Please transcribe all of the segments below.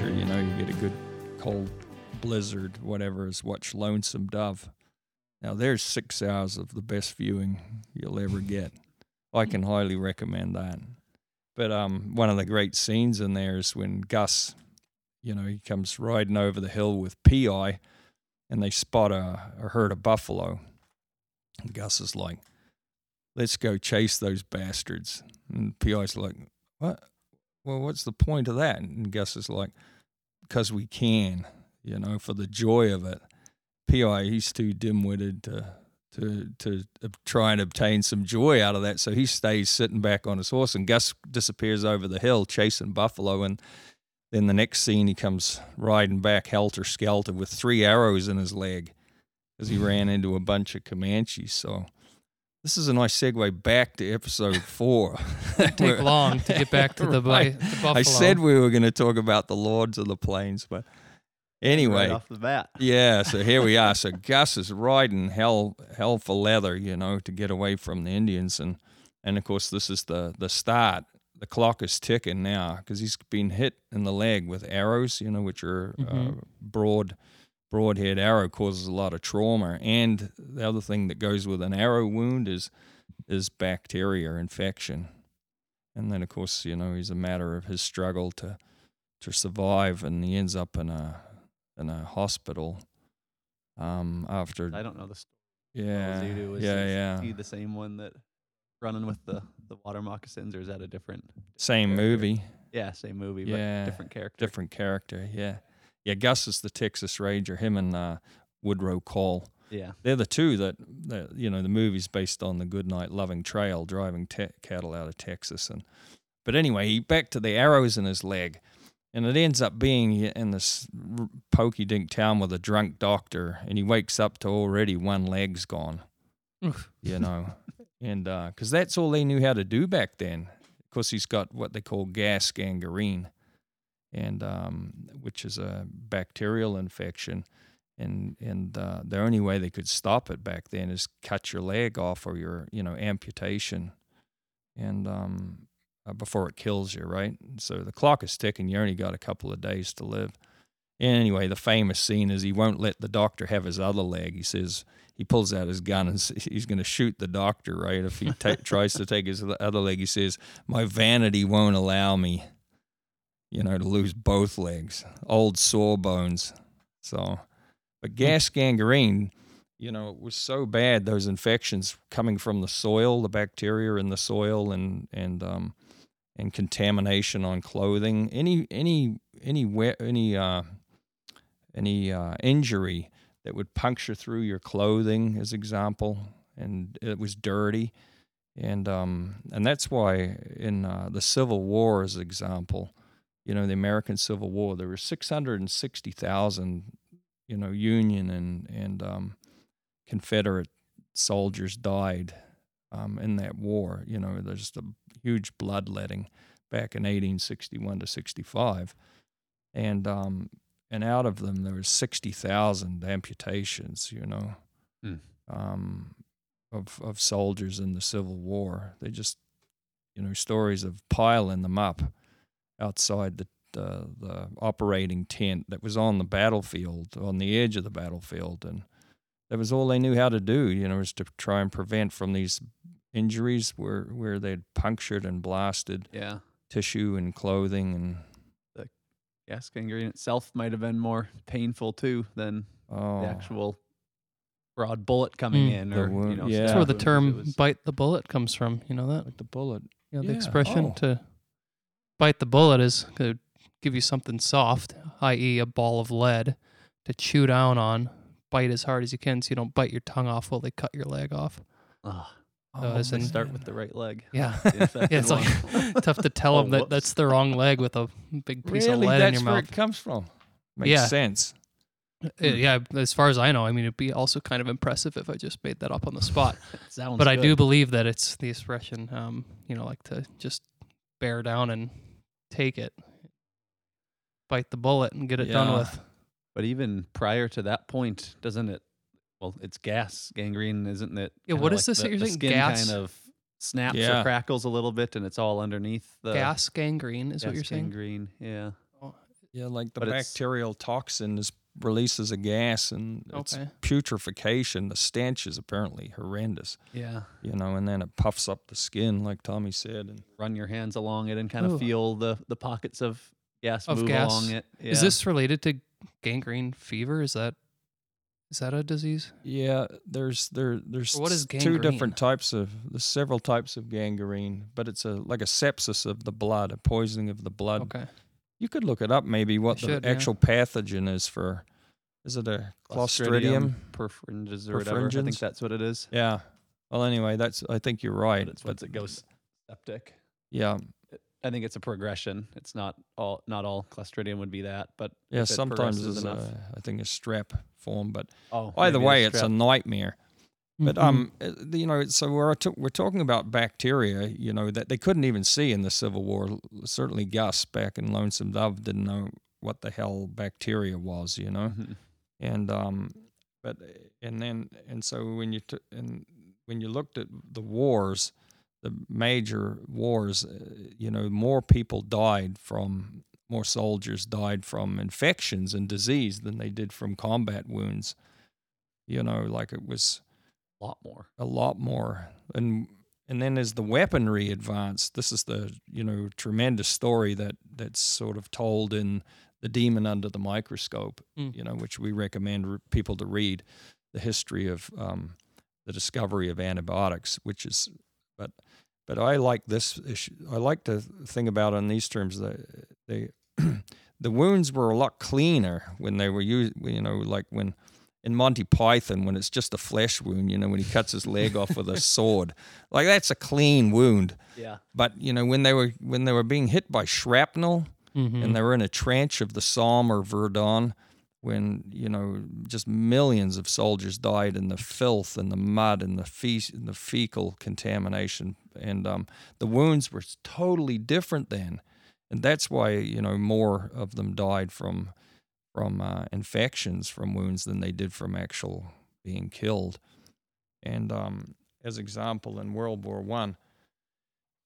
winter, you know, you get a good cold blizzard, whatever, is watch Lonesome Dove. Now, there's six hours of the best viewing you'll ever get. I can highly recommend that. But um, one of the great scenes in there is when Gus, you know, he comes riding over the hill with Pea Eye, and they spot a, a herd of buffalo. And Gus is like, "Let's go chase those bastards." And Pea Eye's like, "What? Well, what's the point of that?" And Gus is like, "Because we can, you know, for the joy of it." Pea Eye, he's too dim-witted to to to try and obtain some joy out of that. So he stays sitting back on his horse, and Gus disappears over the hill chasing buffalo. And then the next scene, he comes riding back helter skelter with three arrows in his leg as he ran into a bunch of Comanches. So this is a nice segue back to episode four. Take Where- long to get back to the, Right. the buffalo. I said we were going to talk about the Lords of the Plains, but anyway, right off the bat. yeah, so here we are. So Gus is riding hell hell for leather, you know, to get away from the Indians, and and of course this is the the start. The clock is ticking now because he's been hit in the leg with arrows, you know, which are uh, Mhm. broad broadhead arrow causes a lot of trauma. And the other thing that goes with an arrow wound is is bacteria infection. And then of course, you know, he's a matter of his struggle to to survive, and he ends up in a in a hospital um, after. I don't know the story. Yeah, as you do. Is, yeah, is yeah. he the same one that running with the the water moccasins, or is that a different? Same character? movie, Yeah, same movie, Yeah, but different character. different character. Yeah, yeah. Gus is the Texas Ranger. Him and uh, Woodrow Call. Yeah, They're the two that, that you know the movie's based on the Goodnight Loving Trail, driving te- cattle out of Texas. And but anyway, he back to the arrows in his leg, and it ends up being in this r- pokey dink town with a drunk doctor, and he wakes up to already one leg's gone. You know, and because that's all they knew how to do back then. Of course, he's got what they call gas gangrene, and um, which is a bacterial infection and and uh, the only way they could stop it back then is cut your leg off or your you know amputation, and um, uh, before it kills you, right? So the clock is ticking. You only got a couple of days to live. Anyway, the famous scene is he won't let the doctor have his other leg. He says he pulls out his gun and he's going to shoot the doctor, right? If he ta- tries to take his other leg, he says, "My vanity won't allow me." You know, to lose both legs, old sore bones. So, but gas gangrene, you know, it was so bad those infections coming from the soil, the bacteria in the soil, and and um, and contamination on clothing. Any any any we- any uh, any uh, injury that would puncture through your clothing, as example, and it was dirty, and um, and that's why in uh, the Civil War, as example, you know, the American Civil War, there were six hundred and sixty thousand you know, Union and and um, Confederate soldiers died um, in that war. You know, there's just a huge bloodletting back in 1861 to 65, and um, and out of them there was 60,000 amputations. You know, Hmm. um, of of soldiers in the Civil War. They just you know stories of piling them up outside the the the operating tent that was on the battlefield, on the edge of the battlefield, and that was all they knew how to do. You know, was to try and prevent from these injuries where where they'd punctured and blasted yeah. tissue and clothing and the Gas gangrene itself might have been more painful too than oh the actual broad bullet coming Mm. in, or wound- you know, yeah. That's where the term was- "bite the bullet" comes from. You know that? like the bullet. You know Yeah. the expression Oh. to bite the bullet is going to give you something soft, i.e., a ball of lead, to chew down on. Bite as hard as you can, so you don't bite your tongue off while they cut your leg off. Ugh. Uh, as in- start with the right leg. Yeah. Yeah, it's like tough to tell Oh, them that whoops. that's the wrong leg with a big piece really, of lead that's in your mouth. where it comes from. Makes Yeah. sense. Uh, yeah, as far as I know, I mean, it'd be also kind of impressive if I just made that up on the spot. Sounds but I do believe that it's the expression, um, you know, like to just bear down and take it, bite the bullet and get it done with. But even prior to that point, doesn't it? Well, it's gas gangrene, isn't it? Yeah, kinda like this The, that you're the saying? skin Gas? kind of snaps Yeah. or crackles a little bit, and it's all underneath the Gas gangrene is what you're saying. gangrene. Yeah, oh. Yeah, like the But bacterial toxin is releases a gas and it's Okay. putrefaction. The stench is apparently horrendous, Yeah. you know, and then it puffs up the skin, like Tommy said. And Run your hands along it and kind of feel the the pockets of gas Of move gas. along it. Yeah. Is this related to gangrene fever? Is that is that a disease? yeah, there's there there's What is s- two different types of there's several types of gangrene, but it's a like a sepsis of the blood, a poisoning of the blood. Okay. You could look it up, maybe what the should, yeah. actual pathogen is for. Is it a clostridium? perfringens or whatever? I think that's what it is. Yeah. Well, anyway, that's. I think you're right. But it's once it goes septic. Yeah. I think it's a progression. It's not all not all Clostridium would be that, but Yeah. Sometimes it's enough. a, I think a strep form, but oh, either way, it's a nightmare. But Mhm. um, uh, you know, so we're we're talking about bacteria, you know, that they couldn't even see in the Civil War. Certainly, Gus back in Lonesome Dove didn't know what the hell bacteria was, you know. Mhm. and um, but and then and so when you t- and when you looked at the wars, the major wars, uh, you know, more people died from more soldiers died from infections and disease than they did from combat wounds. You know, like it was a lot more. a lot more and and then as the weaponry advanced this is the you know tremendous story that that's sort of told in the demon under the microscope Mm. you know which we recommend r- people to read the history of um, the discovery of antibiotics which is but but i like this issue i like to think about it in these terms that they the wounds were a lot cleaner when they were used you know like when in Monty Python when it's just a flesh wound, you know, when he cuts his leg off with a sword. Like that's a clean wound. Yeah. But, you know, when they were when they were being hit by shrapnel Mhm. and they were in a trench of the Somme or Verdun, when, you know, just millions of soldiers died in the filth and the mud and the fe- the fecal contamination. And um, the wounds were totally different then. And that's why, you know, more of them died from from uh, infections from wounds than they did from actual being killed. And um, as example, in World War One,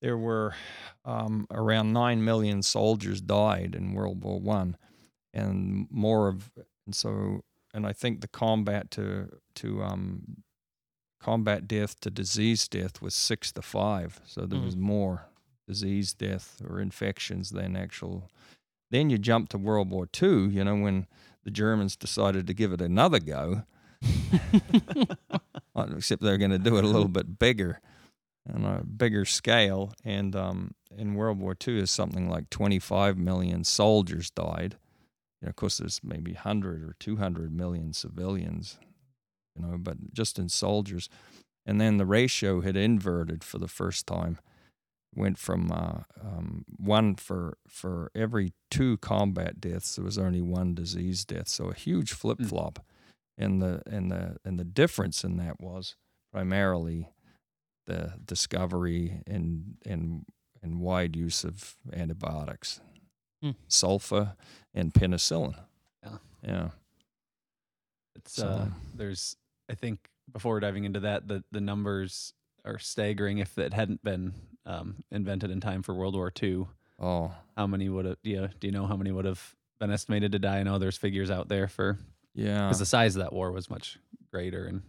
there were um, around nine million soldiers died in World War One, and more of and so and I think the combat to to um, combat death to disease death was six to five, so there Mm. was more disease death or infections than actual then you jump to World War II, you know, when the Germans decided to give it another go, except they're going to do it a little bit bigger on a bigger scale. And um, in World War II, is something like 25 million soldiers died. You know, of course, there's maybe 100 or 200 million civilians, you know, but just in soldiers. And then the ratio had inverted for the first time went from uh, um, one for for every two combat deaths there was only one disease death so a huge flip flop and the and the and the difference in that was primarily the discovery and and and wide use of antibiotics Hmm. sulfa and penicillin Yeah. yeah It's So- uh, there's I think before diving into that, the the numbers are staggering. If it hadn't been um, invented in time for World War II, oh how many would have? Do you, do you know how many would have been estimated to die? I know there's figures out there for yeah because the size of that war was much greater and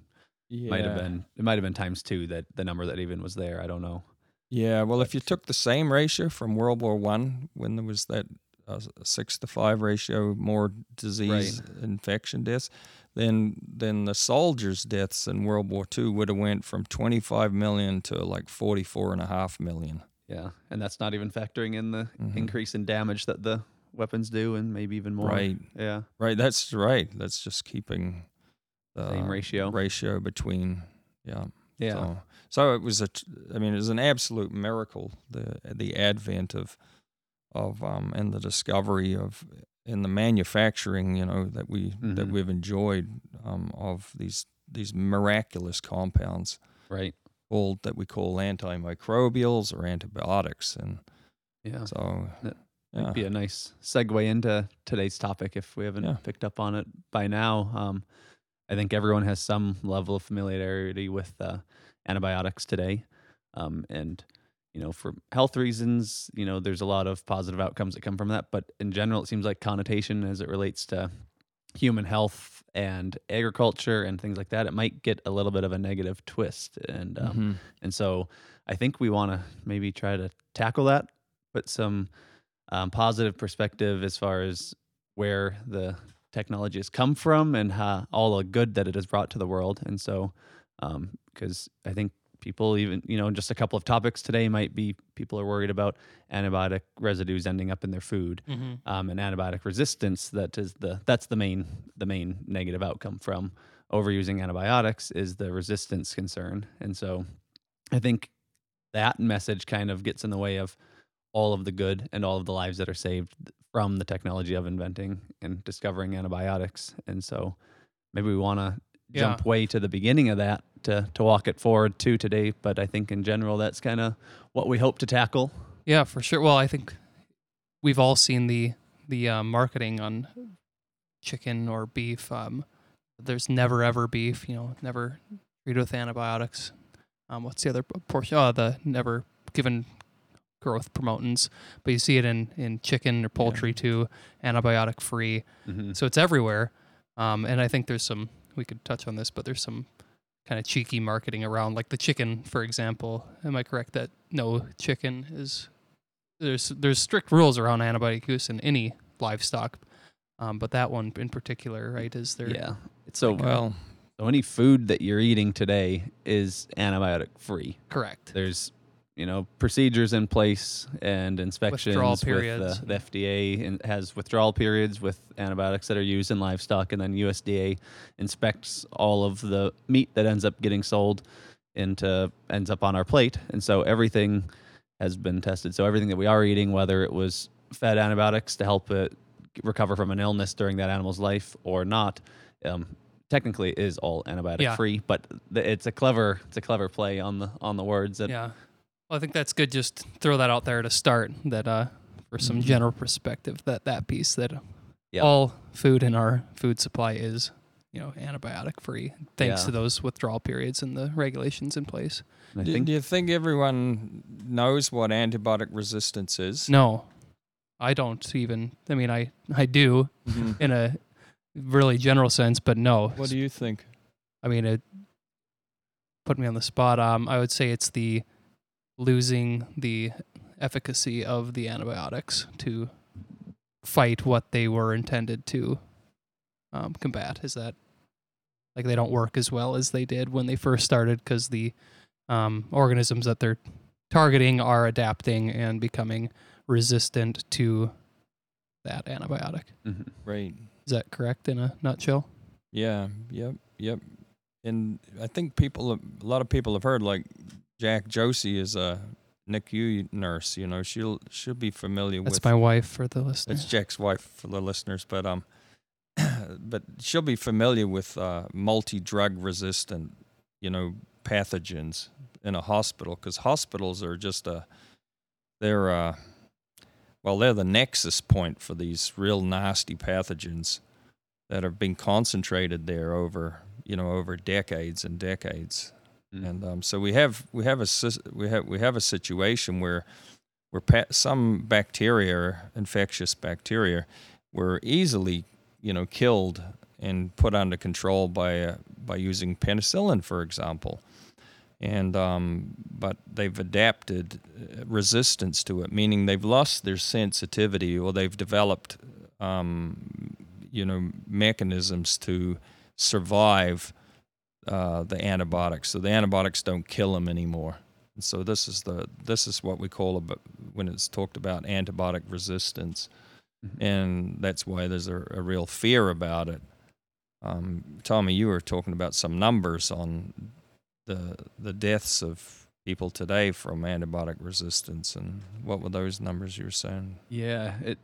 yeah. might have been it might have been times two that the number that even was there. I don't know. Yeah, well, if you took the same ratio from World War One, when there was that uh, six to five ratio, more disease infection deaths, then then the soldiers' deaths in World War Two would have went from twenty five million to like forty four and a half million. Yeah, and that's not even factoring in the Mhm. increase in damage that the weapons do, and maybe even more. Right, Yeah. right. That's right. That's just keeping the Same ratio. ratio between yeah. Yeah. So, so it was a. I mean, it was an absolute miracle the the advent of of um and the discovery of and the manufacturing, you know, that we that Mhm. we've enjoyed um of these these miraculous compounds Right. called that we call antimicrobials or antibiotics, and Yeah. so That yeah, Might be a nice segue into today's topic if we haven't Yeah. picked up on it by now. Um, I think everyone has some level of familiarity with uh, antibiotics today, um, and you know, for health reasons, you know, there's a lot of positive outcomes that come from that. But in general, it seems like connotation as it relates to human health and agriculture and things like that, it might get a little bit of a negative twist. And um, Mhm. and so I think we want to maybe try to tackle that, put some um, positive perspective as far as where the technology has come from and how, all the good that it has brought to the world. And so, because I think people even you know just a couple of topics today might be people are worried about antibiotic residues ending up in their food Mm-hmm. um, and antibiotic resistance that is the that's the main the main negative outcome from overusing antibiotics is the resistance concern and so i think that message kind of gets in the way of all of the good and all of the lives that are saved from the technology of inventing and discovering antibiotics and so maybe we want to jump way to the beginning of that to to walk it forward to today but i think in general that's kind of what we hope to tackle Yeah, for sure. Well, I think we've all seen the the uh, marketing on chicken or beef. Um, there's never ever beef. You know, never treated with antibiotics. Um, what's the other portion? Oh, the never given growth promotants. But you see it in in chicken or poultry too, antibiotic free. mm-hmm. So it's everywhere. Um, and I think there's some, we could touch on this, but there's some kind of cheeky marketing around, like the chicken, for example. Am I correct that no chicken is, there's, there's strict rules around antibiotic use in any livestock. Um, but that one in particular, right, is there? yeah it's so Well, So any food that you're eating today is antibiotic free. Correct. There's you know procedures in place and inspections Withdrawal with periods. the, the FDA and has withdrawal periods with antibiotics that are used in livestock, and then USDA inspects all of the meat that ends up getting sold into ends up on our plate, and so everything has been tested. So everything that we are eating, whether it was fed antibiotics to help it recover from an illness during that animal's life or not, um, technically is all antibiotic Yeah. free. But th- it's a clever it's a clever play on the on the words that Yeah. Well, I think that's good. Just throw that out there to start that, uh, for some Mhm. general perspective, that that piece that Yeah. all food in our food supply is, you know, antibiotic free, thanks Yeah. to those withdrawal periods and the regulations in place. I do, think do you think everyone knows what antibiotic resistance is? No, I don't even. I mean, I I do Mhm. in a really general sense, but no. What do you think? I mean, it put me on the spot. Um, I would say it's the losing the efficacy of the antibiotics to fight what they were intended to um, combat. Is that like they don't work as well as they did when they first started because the um, organisms that they're targeting are adapting and becoming resistant to that antibiotic. Mhm. Right. Is that correct in a nutshell? Yeah. Yep. Yep. And I think people, a lot of people have heard like Jack Josie is a NICU nurse. You know, she'll she'll be familiar That's with. my wife for the listener. It's Jack's wife for the listeners, but um, but she'll be familiar with uh, multi-drug resistant, you know, pathogens in a hospital because hospitals are just a, they're uh, well, they're the nexus point for these real nasty pathogens that have been concentrated there over, you know, over decades and decades Mm. and um, so we have we have a we have we have a situation where where pa- some bacteria, infectious bacteria, were easily you know killed and put under control by uh, by using penicillin, for example. And um, but they've adapted uh, resistance to it, meaning they've lost their sensitivity or they've developed um, you know mechanisms to survive uh, the antibiotics. So the antibiotics don't kill them anymore. And so this is the this is what we call about when it's talked about antibiotic resistance, Mhm. and that's why there's a, a real fear about it. Um, Tommy, you were talking about some numbers on the the deaths of people today from antibiotic resistance, and what were those numbers you were saying? Yeah, it.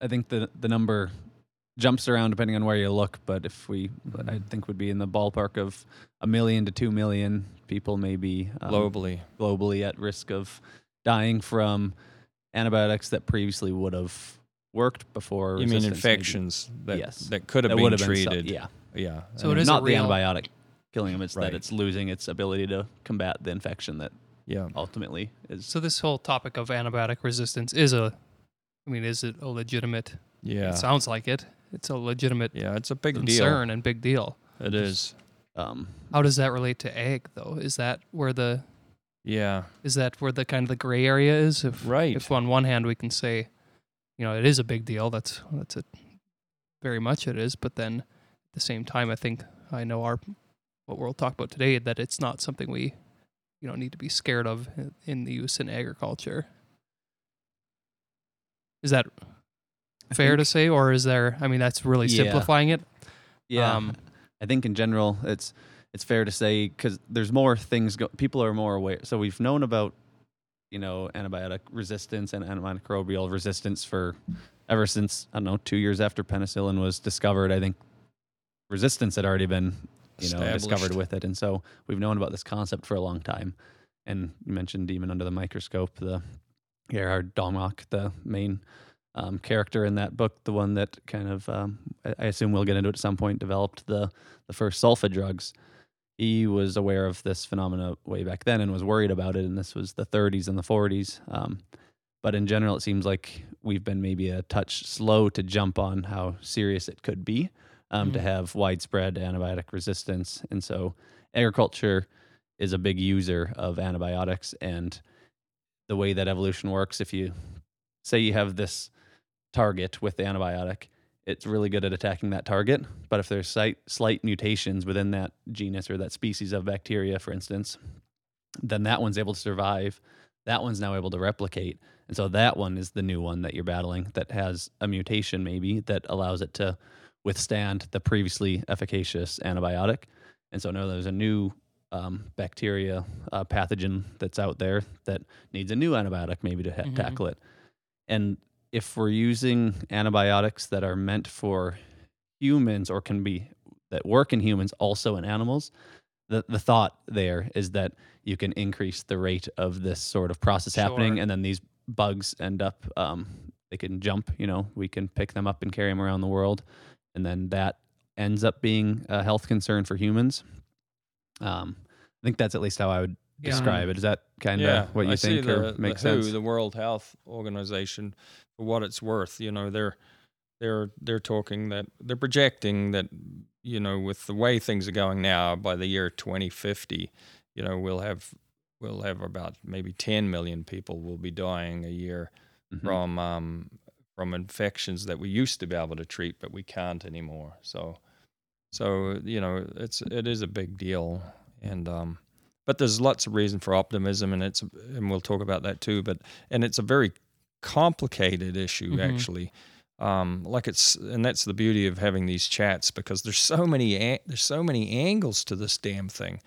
I think the the number jumps around depending on where you look, but if we, I Mhm. think would be in the ballpark of a million to two million people, maybe um, Globally, globally at risk of dying from antibiotics that previously would have worked before. you mean resistance maybe- infections that Yes. that could have that been would have been treated? yeah, yeah. So And it is a not the antibiotic killing them. It's Right. that it's losing its ability to combat the infection that Yeah. ultimately is So this whole topic of antibiotic resistance is a, I mean, is it a legitimate? Yeah. It sounds like it. It's a legitimate yeah, it's a big concern and big deal. deal. It is. um, How does that relate to ag though? Is that where the Yeah. is that where the kind of the gray area is? If Right. if on one hand we can say, you know, it is a big deal. That's that's it. Very much it is. But then at the same time, I think I know our what we'll talk about today that it's not something we, you know, need to be scared of in- in the use in agriculture. Is that I fair think- to say, or is there? I mean, that's really Yeah. simplifying it. Yeah, Um, I think in general it's it's fair to say because there's more things. Go- people are more aware. So we've known about you know antibiotic resistance and antimicrobial resistance for ever since I don't know two years after penicillin was discovered. I think resistance had already been you know discovered with it, and so we've known about this concept for a long time. And you mentioned even under the microscope, the Gerhard Domagk, the main um, character in that book, the one that kind of, um, I, assume we'll get into at some point, developed the the first sulfa drugs. He was aware of this phenomena way back then and was worried about it. And this was the 30s and the 40s. Um, but in general, it seems like we've been maybe a touch slow to jump on how serious it could be um, to Mhm. have widespread antibiotic resistance. And so agriculture is a big user of antibiotics. And the way that evolution works, if you say you have this target with the antibiotic, it's really good at attacking that target. But if there's slight, slight mutations within that genus or that species of bacteria, for instance, then that one's able to survive. That one's now able to replicate. And so that one is the new one that you're battling that has a mutation, maybe, that allows it to withstand the previously efficacious antibiotic. And so now there's a new um, bacteria uh, pathogen that's out there that needs a new antibiotic, maybe, to ha- Mhm. tackle it. And if we're using antibiotics that are meant for humans or can be that work in humans also in animals the the thought there is that you can increase the rate of this sort of process happening and then these bugs end up um, they can jump you know we can pick them up and carry them around the world and then that ends up being a health concern for humans. Um, i think that's at least how i would Yeah. describe it. Is that kind of yeah, what you I think the, or makes the WHO, sense? the World Health Organization, for what it's worth, you know, they're they're they're talking that they're projecting that you know with the way things are going now, by the year 2050, you know, we'll have we'll have about maybe 10 million people will be dying a year Mhm. from um, from infections that we used to be able to treat, but we can't anymore. So, so you know, it's it is a big deal, and um, but there's lots of reason for optimism, and it's and we'll talk about that too. But and it's a very complicated issue Mhm. actually. Um, like it's and that's the beauty of having these chats because there's so many a- there's so many angles to this damn thing.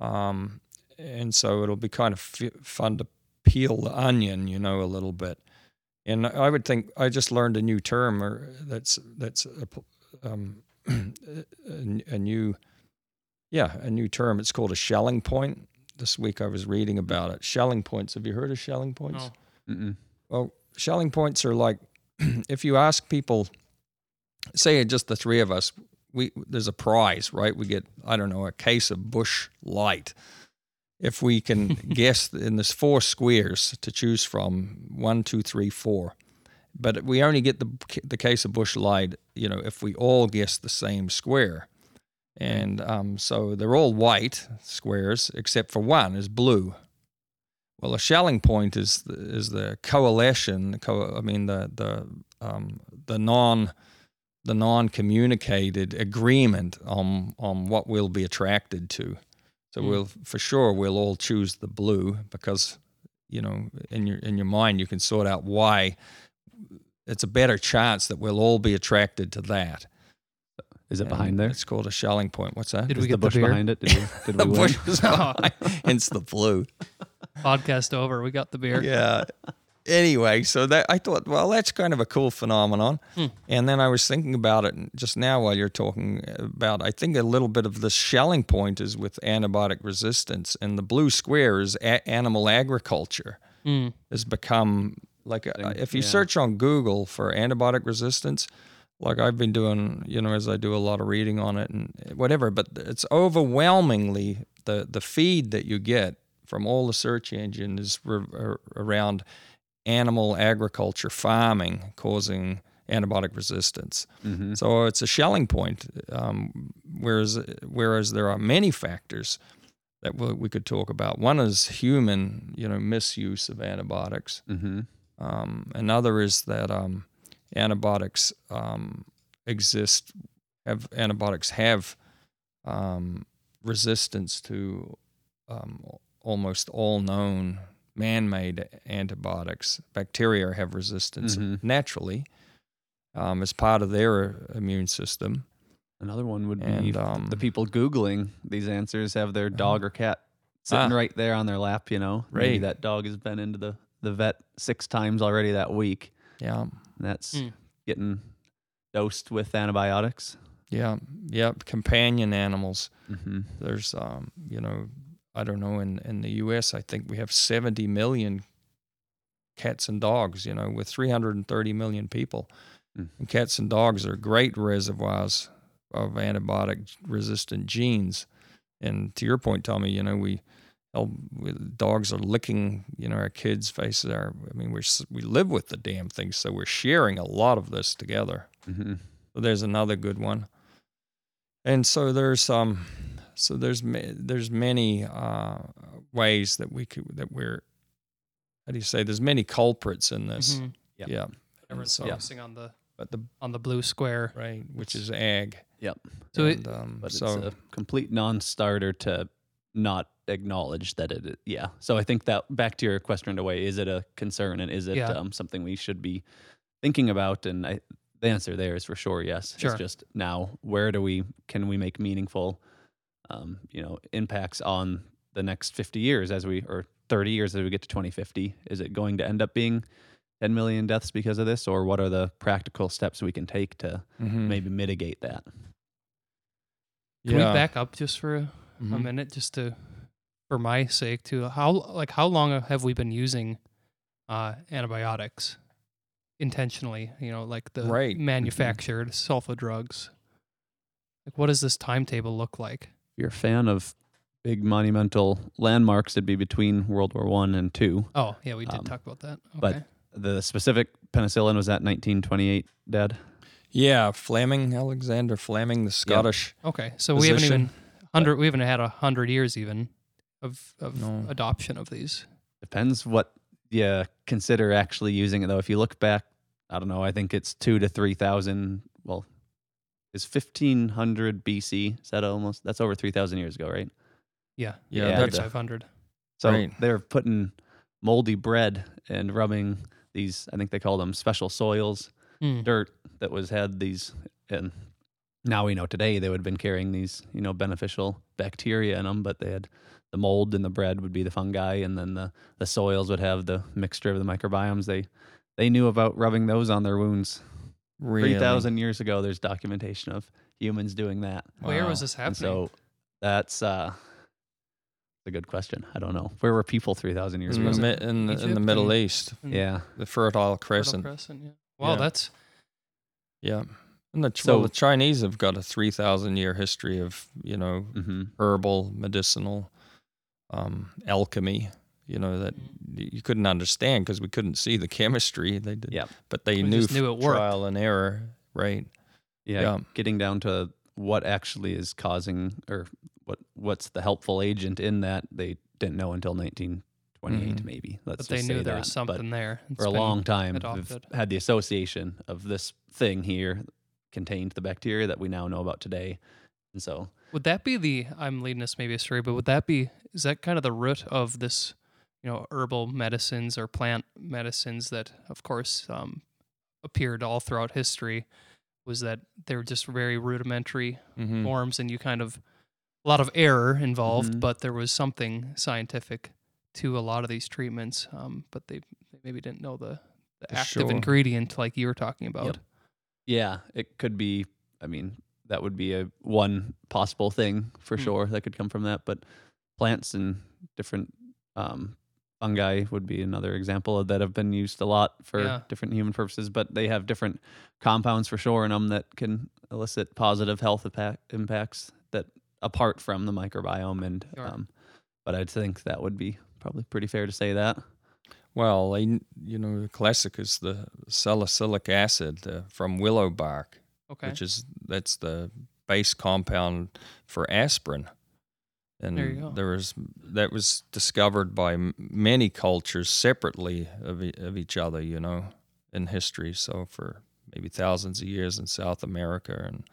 Um, and so it'll be kind of f- fun to peel the onion, you know, a little bit. And I would think I just learned a new term, or that's that's a, p- um, a, a new, yeah, a new term. It's called a Schelling point. This week I was reading about it. Schelling points. Have you heard of Schelling points? No. Well, Schelling points are like if you ask people, say just the three of us, we there's a prize, right? We get I don't know a case of Busch Light. If we can guess, and there's four squares to choose from, one, two, three, four. But we only get the the case of Busch Light, you know, if we all guess the same square. And um, so they're all white squares, except for one is blue. Well, a Schelling point is the, is the coalition. the Co- I mean the the um, the non the non communicated agreement on on what we'll be attracted to. So Hmm. we'll for sure we'll all choose the blue because you know in your in your mind you can sort out why it's a better chance that we'll all be attracted to that. is it And behind there It's called a Schelling point. What's that? Did Is we the get the Busch beer? behind it did we, did the we win? Busch is behind, hence the blue. Podcast over. We got the beer. yeah. Anyway, so that I thought, well, that's kind of a cool phenomenon. Hmm. And then I was thinking about it just now while you're talking about. I think a little bit of the Schelling point is with antibiotic resistance, and the blue square is a- animal agriculture Mm. has become like a, Thing, if you yeah. search on Google for antibiotic resistance, like I've been doing, you know, as I do a lot of reading on it and whatever, but it's overwhelmingly the the feed that you get from all the search engines re- around animal agriculture farming causing antibiotic resistance. Mm-hmm. So it's a Schelling point. Um, whereas whereas there are many factors that we, we could talk about. One is human, you know, misuse of antibiotics. Mm-hmm. Um, another is that um, antibiotics um, exist, have antibiotics have um, resistance to um, almost all known man-made antibiotics. Bacteria have resistance Mhm. naturally um, as part of their immune system. Another one would be And, f- um, the people googling these answers have their dog or cat sitting Ah. right there on their lap. You know, maybe Right. that dog has been into the the vet six times already that week. Yeah, And that's Mm. getting dosed with antibiotics. yeah, yeah. Companion animals. Mm-hmm. There's, um, you know, I don't know. In in the U.S., I think we have 70 million cats and dogs. You know, with 330 million people, Mm. and cats and dogs are great reservoirs of antibiotic resistant genes. And to your point, Tommy, you know, we, we dogs are licking, you know, our kids' faces. Our, I mean, we're we live with the damn thing, so we're sharing a lot of this together. Mm-hmm. So there's another good one. And so there's um, so there's ma- there's many uh, ways that we could that we're how do you say there's many culprits in this. Mhm. Yep. Yeah. Everyone's so- focusing on the But the on the blue square. right, which is ag. Yep. So it- um, But so it's a complete non-starter to not acknowledge that it. Yeah. So I think that back to your question in a way, is it a concern and is it Yeah. um, something we should be thinking about? And I, the answer there is for sure yes. Sure. It's just now where do we can we make meaningful, um, you know, impacts on the next 50 years as we or 30 years as we get to 2050? Is it going to end up being 10 million deaths because of this, or what are the practical steps we can take to mhm. maybe mitigate that? Can yeah. we back up just for a, a Mhm. minute, just to, for my sake, to how like how long have we been using uh, antibiotics intentionally? You know, like the Right. manufactured sulfa drugs. Like, what does this timetable look like? If you're a fan of big monumental landmarks, it'd be between World War One and two. Oh, yeah, we did Um, talk about that. Okay. but- The specific penicillin was that 1928 dead. Yeah, Fleming, Alexander Fleming, the Scottish. okay, so we haven't even hundred. We haven't had a hundred years even of of No. adoption of these. Depends what you consider actually using it though. If you look back, I don't know. I think it's two to three thousand. Well, is 1500 BC? Is that almost? That's over 3,000 years ago, right? Yeah, Yeah, Yeah, that's five hundred. So Right. they're putting moldy bread and rubbing these. I think they call them special soils Hmm. dirt that was had these and now we know today they would have been carrying these you know beneficial bacteria in them but they had the mold in the bread would be the fungi and then the the soils would have the mixture of the microbiomes they they knew about rubbing those on their wounds Really. 3000 years ago there's documentation of humans doing that Where Wow. was this and happening? so that's uh a good question i don't know where were people 3000 years in ago the, Was mi- in, the, in the Middle and- East, Hmm. yeah the Fertile Fertile Crescent. Crescent, yeah. Wow, Yeah. that's Yeah. And the, So- well, the Chinese have got a 3,000 year history of, you know, hmm herbal, medicinal, um, alchemy, you know, that Mm-hmm. you couldn't understand because we couldn't see the chemistry. They did, Yep. but they We knew, just knew it worked. trial and error, right? yeah, Yeah. getting down to what actually is causing or what what's the helpful agent in that they didn't know until 1928 Mhm. maybe let's but they just knew say there that. was But something there. It's for a long time we've had the association of this thing here contained the bacteria that we now know about today and so Would that be the? I'm leading this maybe astray, but would that be? Is that kind of the root of this? You know, herbal medicines or plant medicines that, of course, um, appeared all throughout history. Was that they were just very rudimentary Mm-hmm. forms, and you kind of a lot of error involved, Mhm. but there was something scientific to a lot of these treatments. Um, but they, they maybe didn't know the, the active sure. ingredient like you were talking about. Yep. yeah it could be i mean that would be a one possible thing for Hmm. sure that could come from that but plants and different um, fungi would be another example of that have been used a lot for Yeah. different human purposes but they have different compounds for sure in them that can elicit positive health impa- impacts that apart from the microbiome and Sure. um, but I'd think that would be probably pretty fair to say that. Well, they, you know, the classic is the salicylic acid uh, from willow bark, Okay. which is that's the base compound for aspirin. And There you go. there was that was discovered by m- many cultures separately of, e- of each other, you know, in history. So for maybe thousands of years in South America, and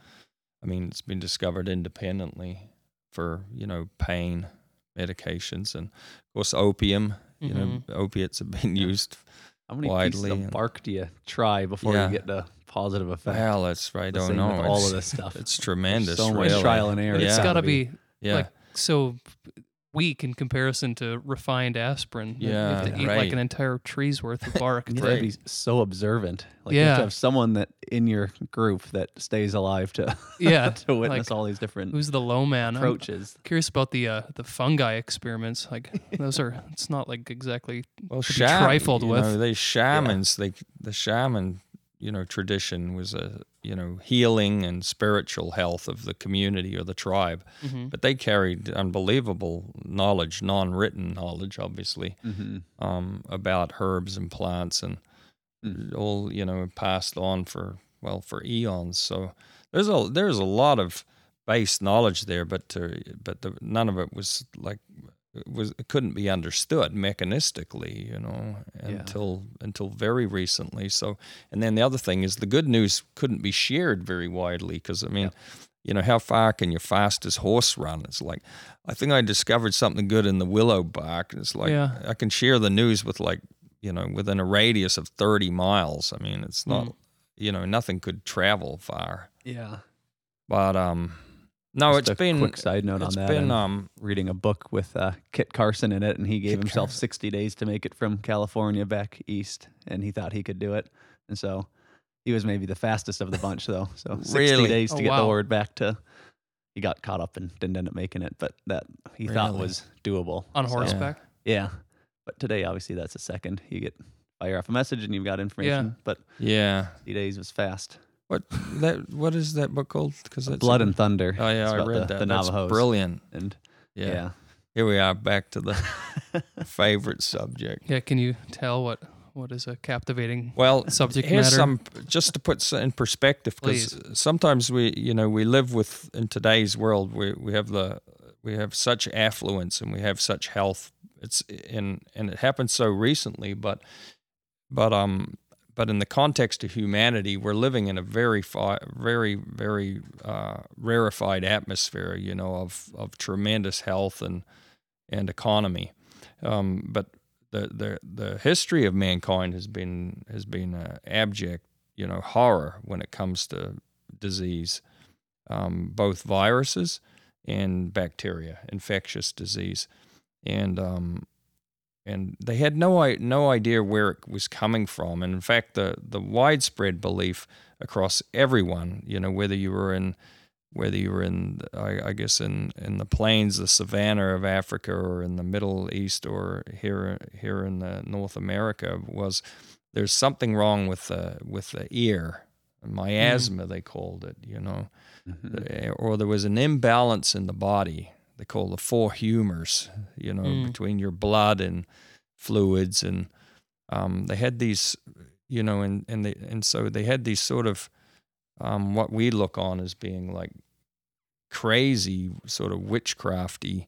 I mean, it's been discovered independently for you know pain medications, and of course opium. You know, Mhm. opiates have been used How many Widely pieces of bark do you try before Yeah. you get the positive effect? Well, that's right. I The don't know. all It's- of this stuff. It's tremendous. so much really. trial and error. But it's Yeah. got to be Yeah. like so weak in comparison to refined aspirin. You have to Yeah, eat like an entire tree's worth of bark. You have to be so observant. Like you have Yeah. to have someone that in your group that stays alive to Yeah, to witness like, all these different Who's the low man? I'm approaches. curious about the uh, the fungi experiments. Like those are. It's not like exactly. well, to be trifled with. Know, they shamans. They the shaman, you know, tradition was a you know healing and spiritual health of the community or the tribe. Mhm. But they carried unbelievable knowledge, non-written knowledge, obviously, hmm um, about herbs and plants and Mm. all you know passed on for well for eons. So there's a there's a lot of base knowledge there, but uh, but the, none of it was like it was it couldn't be understood mechanistically, you know, Yeah. until until very recently. So and then the other thing is the good news couldn't be shared very widely because I mean. You know, how far can your fastest horse run? It's like, I think I discovered something good in the willow bark. It's like, Yeah. I can share the news with like you know, within a radius of 30 miles. I mean, it's not, Mm. you know, nothing could travel far. Yeah. But um, no, Just it's a been quick side note on that. been I'm um, reading a book with uh, Kit Carson in it, and he gave Kit himself Carson. 60 days to make it from California back east, and he thought he could do it, and so he was maybe the fastest of the bunch, though. So 60 Really? days to Oh, get the word back to. He got caught up and didn't end up making it, but that he thought was doable on So, horseback. Yeah, but today obviously that's a second. You get fire off a message and you've got information. But yeah. 60 days was fast. What that? What is that book called? Because Blood and Thunder. Oh yeah, It's I read the, that. The That's brilliant. And Yeah. yeah. Here we are back to the favorite subject. Yeah, can you tell what what is a captivating Well, subject here's matter? some just to put in perspective because sometimes we you know we live with in today's world we we have the we have such affluence and we have such health it's in and it happened so recently but but um but in the context of humanity we're living in a very very very uh, rarefied atmosphere you know of of tremendous health and and economy. Um, but the, the the history of mankind has been has been uh, abject, you know, horror when it comes to disease, um, both viruses and bacteria, infectious disease, and um, and they had no no idea where it was coming from. And in fact, the the widespread belief across everyone, you know, whether you were in whether you were in, I, I guess, in, in the plains, the savannah of Africa, or in the Middle East, or here here in the North America, was there's something wrong with the with the ear, miasma they called it, you know, Mhm. Uh, or there was an imbalance in the body. They call the four humors, you know, Mm. between your blood and fluids, and um, they had these, you know, and and they and so they had these sort of um, what we look on as being like crazy, sort of witchcrafty,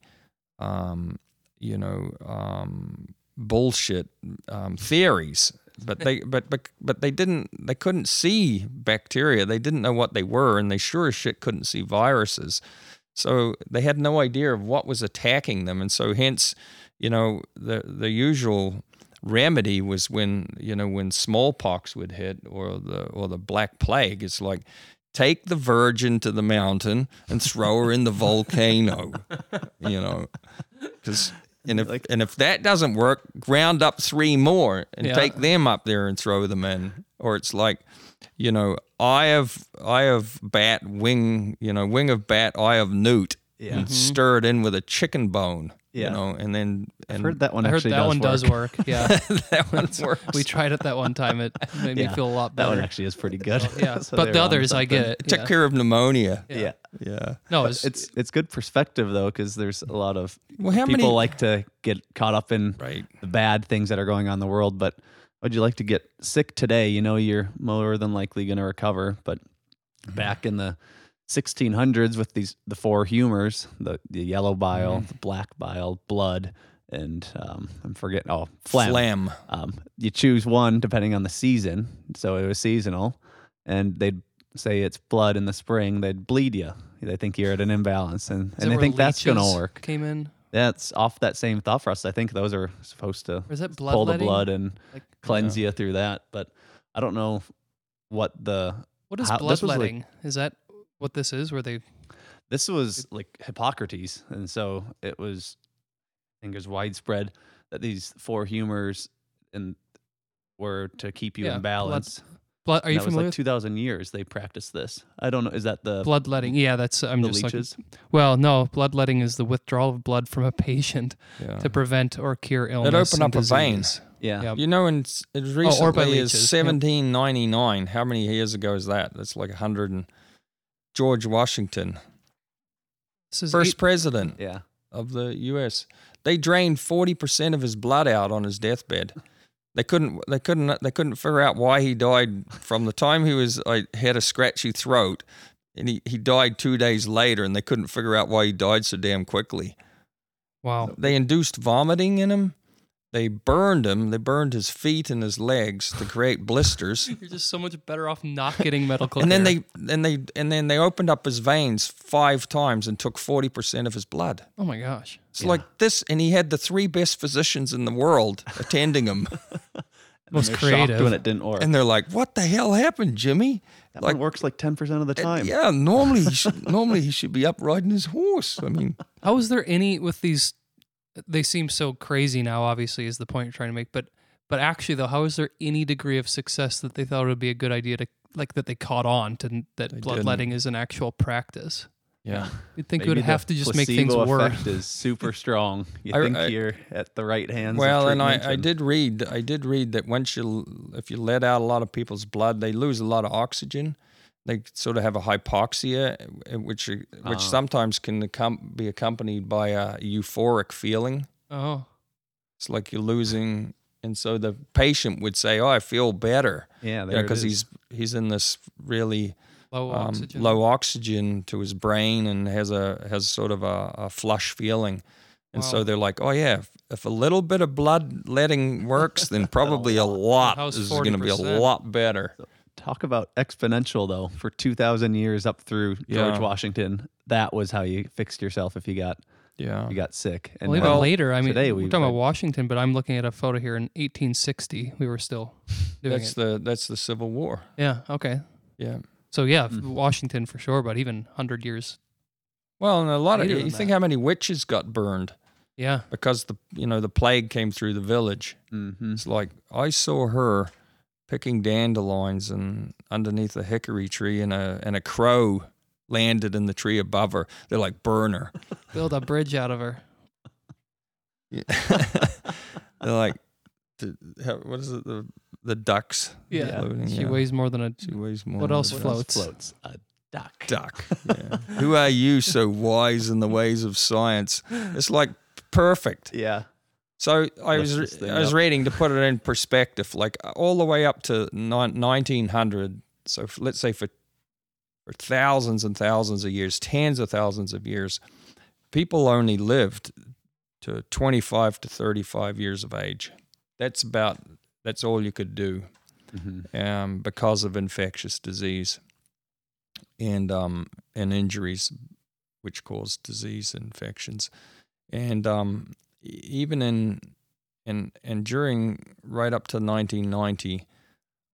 um, you know, um, bullshit um, theories. But they, but but but they didn't. They couldn't see bacteria. They didn't know what they were, and they sure as shit couldn't see viruses. So they had no idea of what was attacking them, and so hence, you know, the the usual remedy was when you know when smallpox would hit or the or the black plague. It's like take the virgin to the mountain and throw her in the volcano, you know, because. And if Like- and if that doesn't work, ground up three more and Yeah. take them up there and throw them in. Or it's like, you know, eye of eye of bat, wing, you know, wing of bat, eye of newt, Yeah. and mm-hmm. stir it in with a chicken bone. Yeah. you know, and then I've and heard that one I heard actually that does one work. does work. Yeah. that one works. we tried it that one time. It made Yeah, me feel a lot That better. one actually is pretty good. yeah. So but the on others, I get it. It took yeah. care of pneumonia. Yeah. Yeah. No, it's, it's it's good perspective though because there's a lot of Well, how people many? like to get caught up in right. the bad things that are going on in the world. But would you like to get sick today? You know you're more than likely going to recover. But back in the 1600s with these the four humors, the the yellow bile, Mhm. the black bile, blood, and um, I'm forgetting oh phlegm. Phlegm. Um, you choose one depending on the season. So it was seasonal, and they'd say it's blood in the spring. They'd bleed you. They think you're at an imbalance, and is and where think that's going to work. Came in, That's off that same thought process. I think those are supposed to pull the blood and Like, cleanse you through that. But I don't know what the what is how- this like- is that what this is? Where they this was like Hippocrates, and so it was. I think it was widespread that these four humors and were to keep you Yeah, in balance. blood? Are you that was familiar like two thousand years they practiced this. I don't know. Is that the with bloodletting? Yeah, that's. I'm the just like. leeches? Well, no, bloodletting is the withdrawal of blood from a patient Yeah. to prevent or cure illness. It opened and up a vein. yeah. Yeah. You know, and s- it Oh, or by recently is leeches, yep. 1799. How many years ago is that? That's like 100 and George Washington, This is first eight- president Yeah. of the U.S. They drained 40% of his blood out on his deathbed. They couldn't. They couldn't. They couldn't figure out why he died. From the time he was, I had a scratchy throat, and he, he died two days later, and they couldn't figure out why he died so damn quickly. wow. They induced vomiting in him. They burned him. They burned his feet and his legs to create blisters. You're just so much better off not getting medical and then they and they and then they opened up his veins five times and took 40% of his blood. Oh my gosh. It's Yeah. like this and he had the three best physicians in the world attending him. And Most they're creative. when it didn't work. and they're like, "What the hell happened, Jimmy?" that like- one works like ten percent of the time. Yeah, normally he should, normally he should be up riding his horse. I mean, How is there any with these? They seem so crazy now. Obviously, is the point you're trying to make. But but actually, though, how is there any degree of success that they thought it would be a good idea to like that they caught on to that They bloodletting is an actual practice? yeah. You'd think Maybe it would have to just make things placebo work. is super strong. You I- think I- you're at the right hands. of Well, and I, I did read I did read that once you if you let out a lot of people's blood, they lose a lot of oxygen. They sort of have a hypoxia, uh, which which Ah. sometimes can be accompanied by a euphoric feeling. Oh, It's like you're losing, and so the patient would say, "Oh, I feel better," Yeah, you there because he's he's in this really low um, oxygen. low oxygen to his brain and has a has sort of a, a flush feeling, and so they're like, oh yeah, if, if a little bit of blood letting works, then probably a lot is going to be a lot better. Talk about exponential though. For two thousand years up through George Yeah. Washington, that was how you fixed yourself if you got Yeah, you got sick. And well, even later, I mean, today we're talking about Washington, but I'm looking at a photo here in 1860. We were still doing that's it. the that's the Civil War. yeah. Okay. Yeah. So yeah, Mm. Washington for sure, but even hundred years. Well, and a lot of you than think that. how many witches got burned Yeah. because the you know the plague came through the village. Mhm. It's like I saw her picking dandelions and underneath a hickory tree, and a and a crow landed in the tree above her. They're like burn her. Build a bridge out of her. Yeah. They're like, what is it? The the ducks. Yeah. floating, She yeah. weighs more than a. She weighs more. What than else What floats? floats? A duck. Duck. Yeah. Who are you, so wise in the ways of science? It's like perfect. Yeah. So I Lift was I was up. reading to put it in perspective, like all the way up to 1900. So let's say for for thousands and thousands of years, tens of thousands of years, people only lived to 25 to 35 years of age. That's about that's all you could do Mhm. um, because of infectious disease and um, and injuries, which cause disease infections, and um, even in and and during right up to 1990,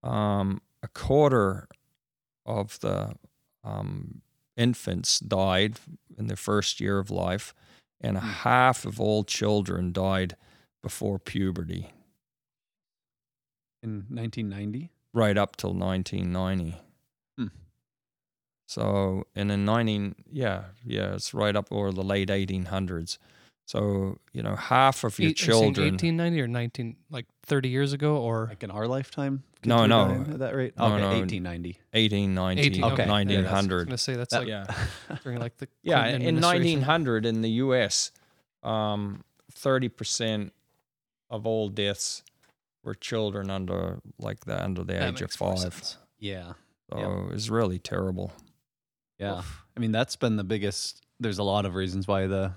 um, a quarter of the um, infants died in their first year of life, and a half of all children died before puberty, In 1990. right up till 1990. Hmm. So, and in 19, yeah, yeah, it's right up or the late 1800s. So you know, half of your Eight- are you children. 1890 or 19, like 30 years ago, or Like in our lifetime? No, kids no. At that rate? No, okay, no. 1890. 18, 19, 18, okay. Yeah, I was going to say that's That- like yeah. during like the Yeah, in 1900 in the U.S., um, 30% of all deaths were children under like the under the That age of five. Yeah. So Yep. it was really terrible. Yeah. Oof. I mean, that's been the biggest. There's a lot of reasons why the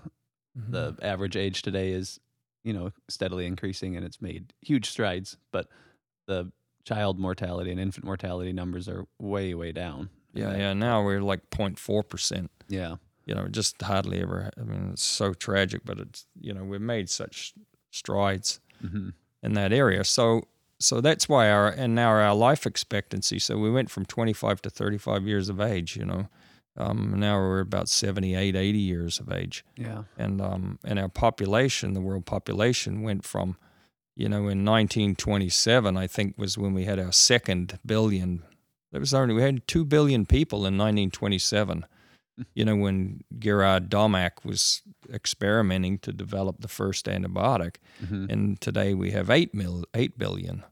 the Mm-hmm. average age today is, you know, steadily increasing and it's made huge strides, but the child mortality and infant mortality numbers are way, way down. Yeah, that- yeah. Now we're like 0.4 percent. Yeah. You know, just hardly ever. I mean, it's so tragic, but it's you know we've made such strides hmm in that area. So so that's why our and now our life expectancy. So we went from 25 to 35 years of age. You know, um, now we're about 78, 80 years of age. Yeah. and um, and our population, the world population, went from, you know, in 1927, I think was when we had our second billion. There was only we had two billion people in 1927. You know, when Gerhard Domagk was experimenting to develop the first antibiotic, hmm and today we have eight mil, eight billion.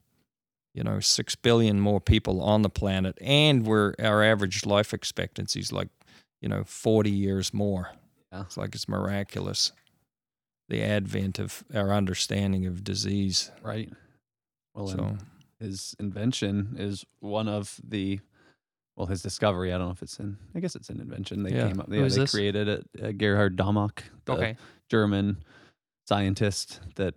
You know, six billion more people on the planet, and we're our average life expectancy is like, you know, 40 years more. Yeah. It's like it's miraculous. The advent of our understanding of disease. Right. Well, So his invention is one of the, well, his discovery. I don't know if it's in. I guess it's an invention. They Yeah. came up. Yeah, they this? created it. Uh, Gerhard Domagk, the okay. German scientist that.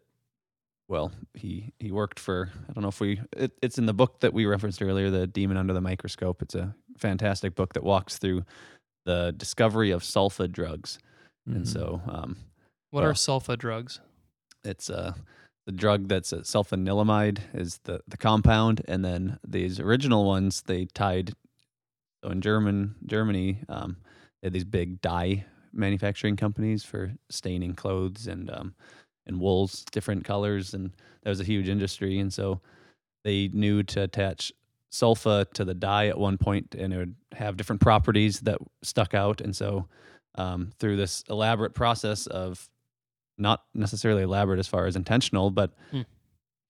Well, he he worked for. I don't know if we. It, it's in the book that we referenced earlier, "The Demon Under the Microscope." It's a fantastic book that walks through the discovery of sulfa drugs, and mhm. so um, What well, are sulfa drugs? it's uh, the drug that's a sulfanilamide is the, the compound, and then these original ones they tied. So in German Germany, um, they had these big dye manufacturing companies for staining clothes and um, and wools, different colors, and that was a huge industry. And so they knew to attach sulfa to the dye at one point, and it would have different properties that stuck out. And so um, through this elaborate process of not necessarily elaborate as far as intentional, but Hmm.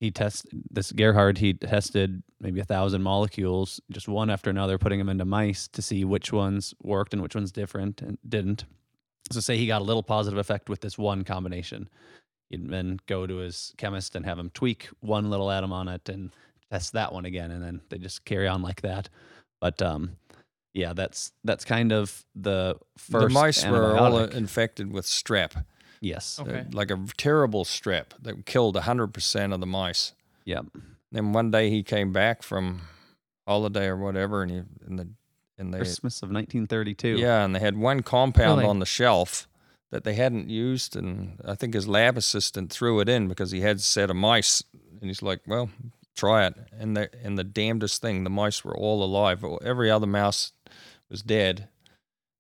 he test this Gerhard. He tested maybe a thousand molecules, just one after another, putting them into mice to see which ones worked and which ones different and didn't. So say he got a little positive effect with this one combination, he'd then go to his chemist and have him tweak one little atom on it and test that one again, and then they just carry on like that. But um, yeah, that's that's kind of the first. the mice were all uh, infected with strep, yes. uh, Okay. like a terrible strep that killed 100% of the mice. Yep. Then one day he came back from holiday or whatever, and he and the and they Christmas of 1932. yeah, and they had one compound Really? on the shelf that they hadn't used, and I think his lab assistant threw it in because he had a set of mice, and he's like, "Well, try it." And the and the damnedest thing, the mice were all alive. Every other mouse was dead,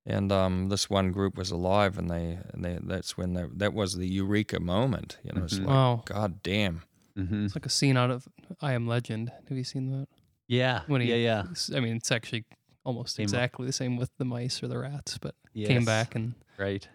and um, this one group was alive, and they and they that's when they, that was the eureka moment. You know, it's Mhm. like, Wow. God damn. Mm-hmm. It's like a scene out of I Am Legend. Have you seen that? Yeah. When he- yeah. Yeah. I mean, it's actually almost Came up- exactly the same with the mice or the rats, but Yes. came back and Right.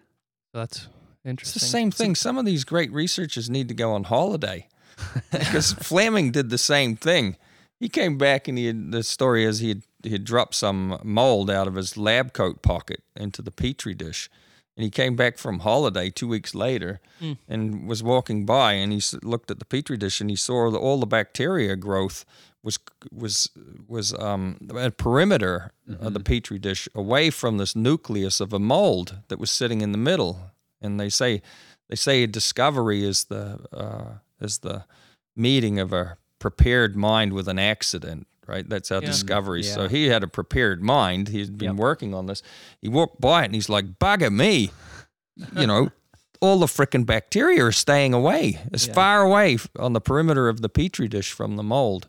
That's interesting. It's the same thing. Some of these great researchers need to go on holiday because Fleming did the same thing. He came back and he had, the story is he had, he had dropped some mold out of his lab coat pocket into the petri dish. And he came back from holiday two weeks later Mm. and was walking by and he looked at the petri dish and he saw all the bacteria growth was was was um, a perimeter of the petri dish away from this nucleus of a mold that was sitting in the middle. And they say they say discovery is the uh, is the meeting of a prepared mind with an accident. Right, that's our Yeah. discovery. So he had a prepared mind. He'd been Yep. working on this. He walked by it and he's like, "Bugger me!" You know, all the frickin' bacteria are staying away, as Yeah. far away on the perimeter of the petri dish from the mold.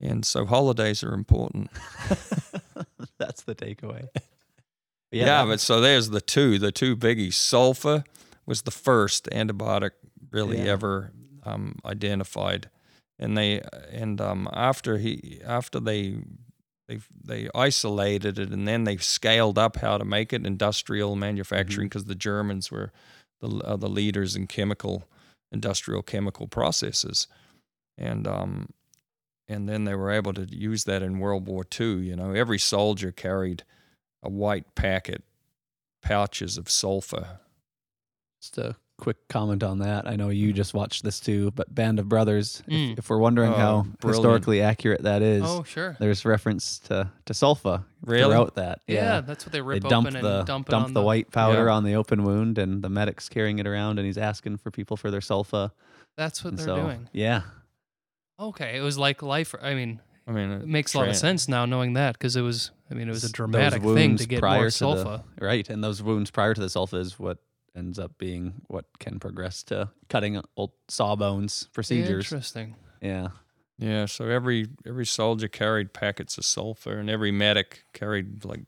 And so holidays are important. That's the takeaway. Yeah, that- but so there's the two, the two biggies. Sulfa was the first antibiotic really Yeah. ever um, identified, and they and um, after he after they they they isolated it and then they scaled up how to make it industrial manufacturing because the Germans were the uh, the leaders in chemical industrial chemical processes, and um, and then they were able to use that in World War II. You know, every soldier carried a white packet pouches of sulfur. Just a quick comment on that. I know you just watched this too, but Band of Brothers. Mm. If, if we're wondering Oh, how brilliant. historically accurate that is, Oh, sure. there's reference to to sulfa Really? throughout that. Yeah, that's what they They rip dump open the and dump it dump on the, white powder Yeah. on the open wound, and the medic's carrying it around, and he's asking for people for their sulfa. That's what And they're so, doing. Yeah, Okay, it was like life. I mean, I mean, it makes a lot of sense now knowing that because it was. I mean, it was a dramatic thing to get prior more to the- sulfa. right. And those wounds prior to the sulfa is what ends up being what can progress to cutting old sawbones procedures. Interesting. Yeah. Yeah, so every every soldier carried packets of sulfur, and every medic carried like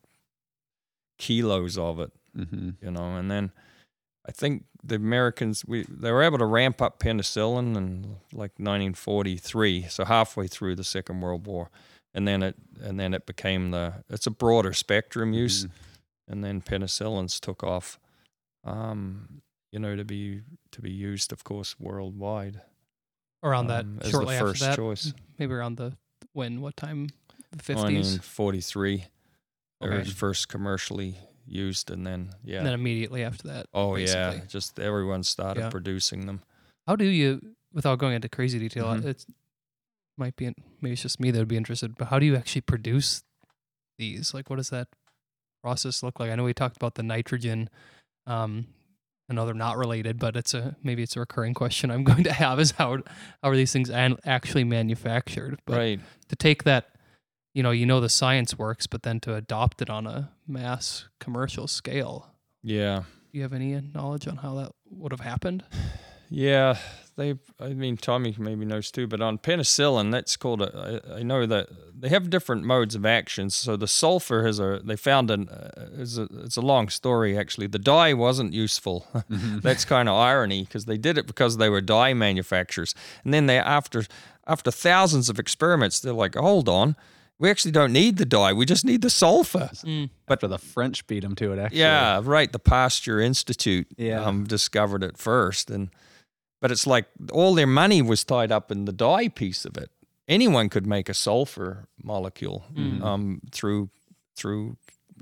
kilos of it. hmm You know, and then I think the Americans we they were able to ramp up penicillin in like 1943, so halfway through the Second World War, and then it and then it became the it's a broader spectrum use, Mhm. and then penicillins took off. Um, you know, to be to be used, of course, worldwide. Around that, um, shortly after that, choice. maybe around the when? What time? The fifties. 1943. They were Okay. first commercially used, and then yeah. And then immediately after that. oh yeah, just everyone started Yeah. producing them. How do you, without going into crazy detail, Mhm. it's might be maybe it's just me that would be interested, but how do you actually produce these? Like, what does that process look like? I know we talked about the nitrogen. Um, I know they're not related, but it's a maybe it's a recurring question I'm going to have is how how are these things an, actually manufactured? But right. to take that, you know, you know the science works, but then to adopt it on a mass commercial scale, Yeah. do you have any knowledge on how that would have happened? Yeah, they. I mean, Tommy maybe knows too, but on penicillin, that's called a. I, I know that they have different modes of action. So the sulfur has a. They found an. Uh, is a, it's a long story actually. The dye wasn't useful. Mhm. that's kind of irony because they did it because they were dye manufacturers, and then they after after thousands of experiments, they're like, hold on, we actually don't need the dye. We just need the sulfur. Mm. After the French beat him to it, actually. Yeah, right. The Pasteur Institute Yeah. um, discovered it first, and but it's like all their money was tied up in the dye piece of it. Anyone could make a sulfur molecule Mm. um, through through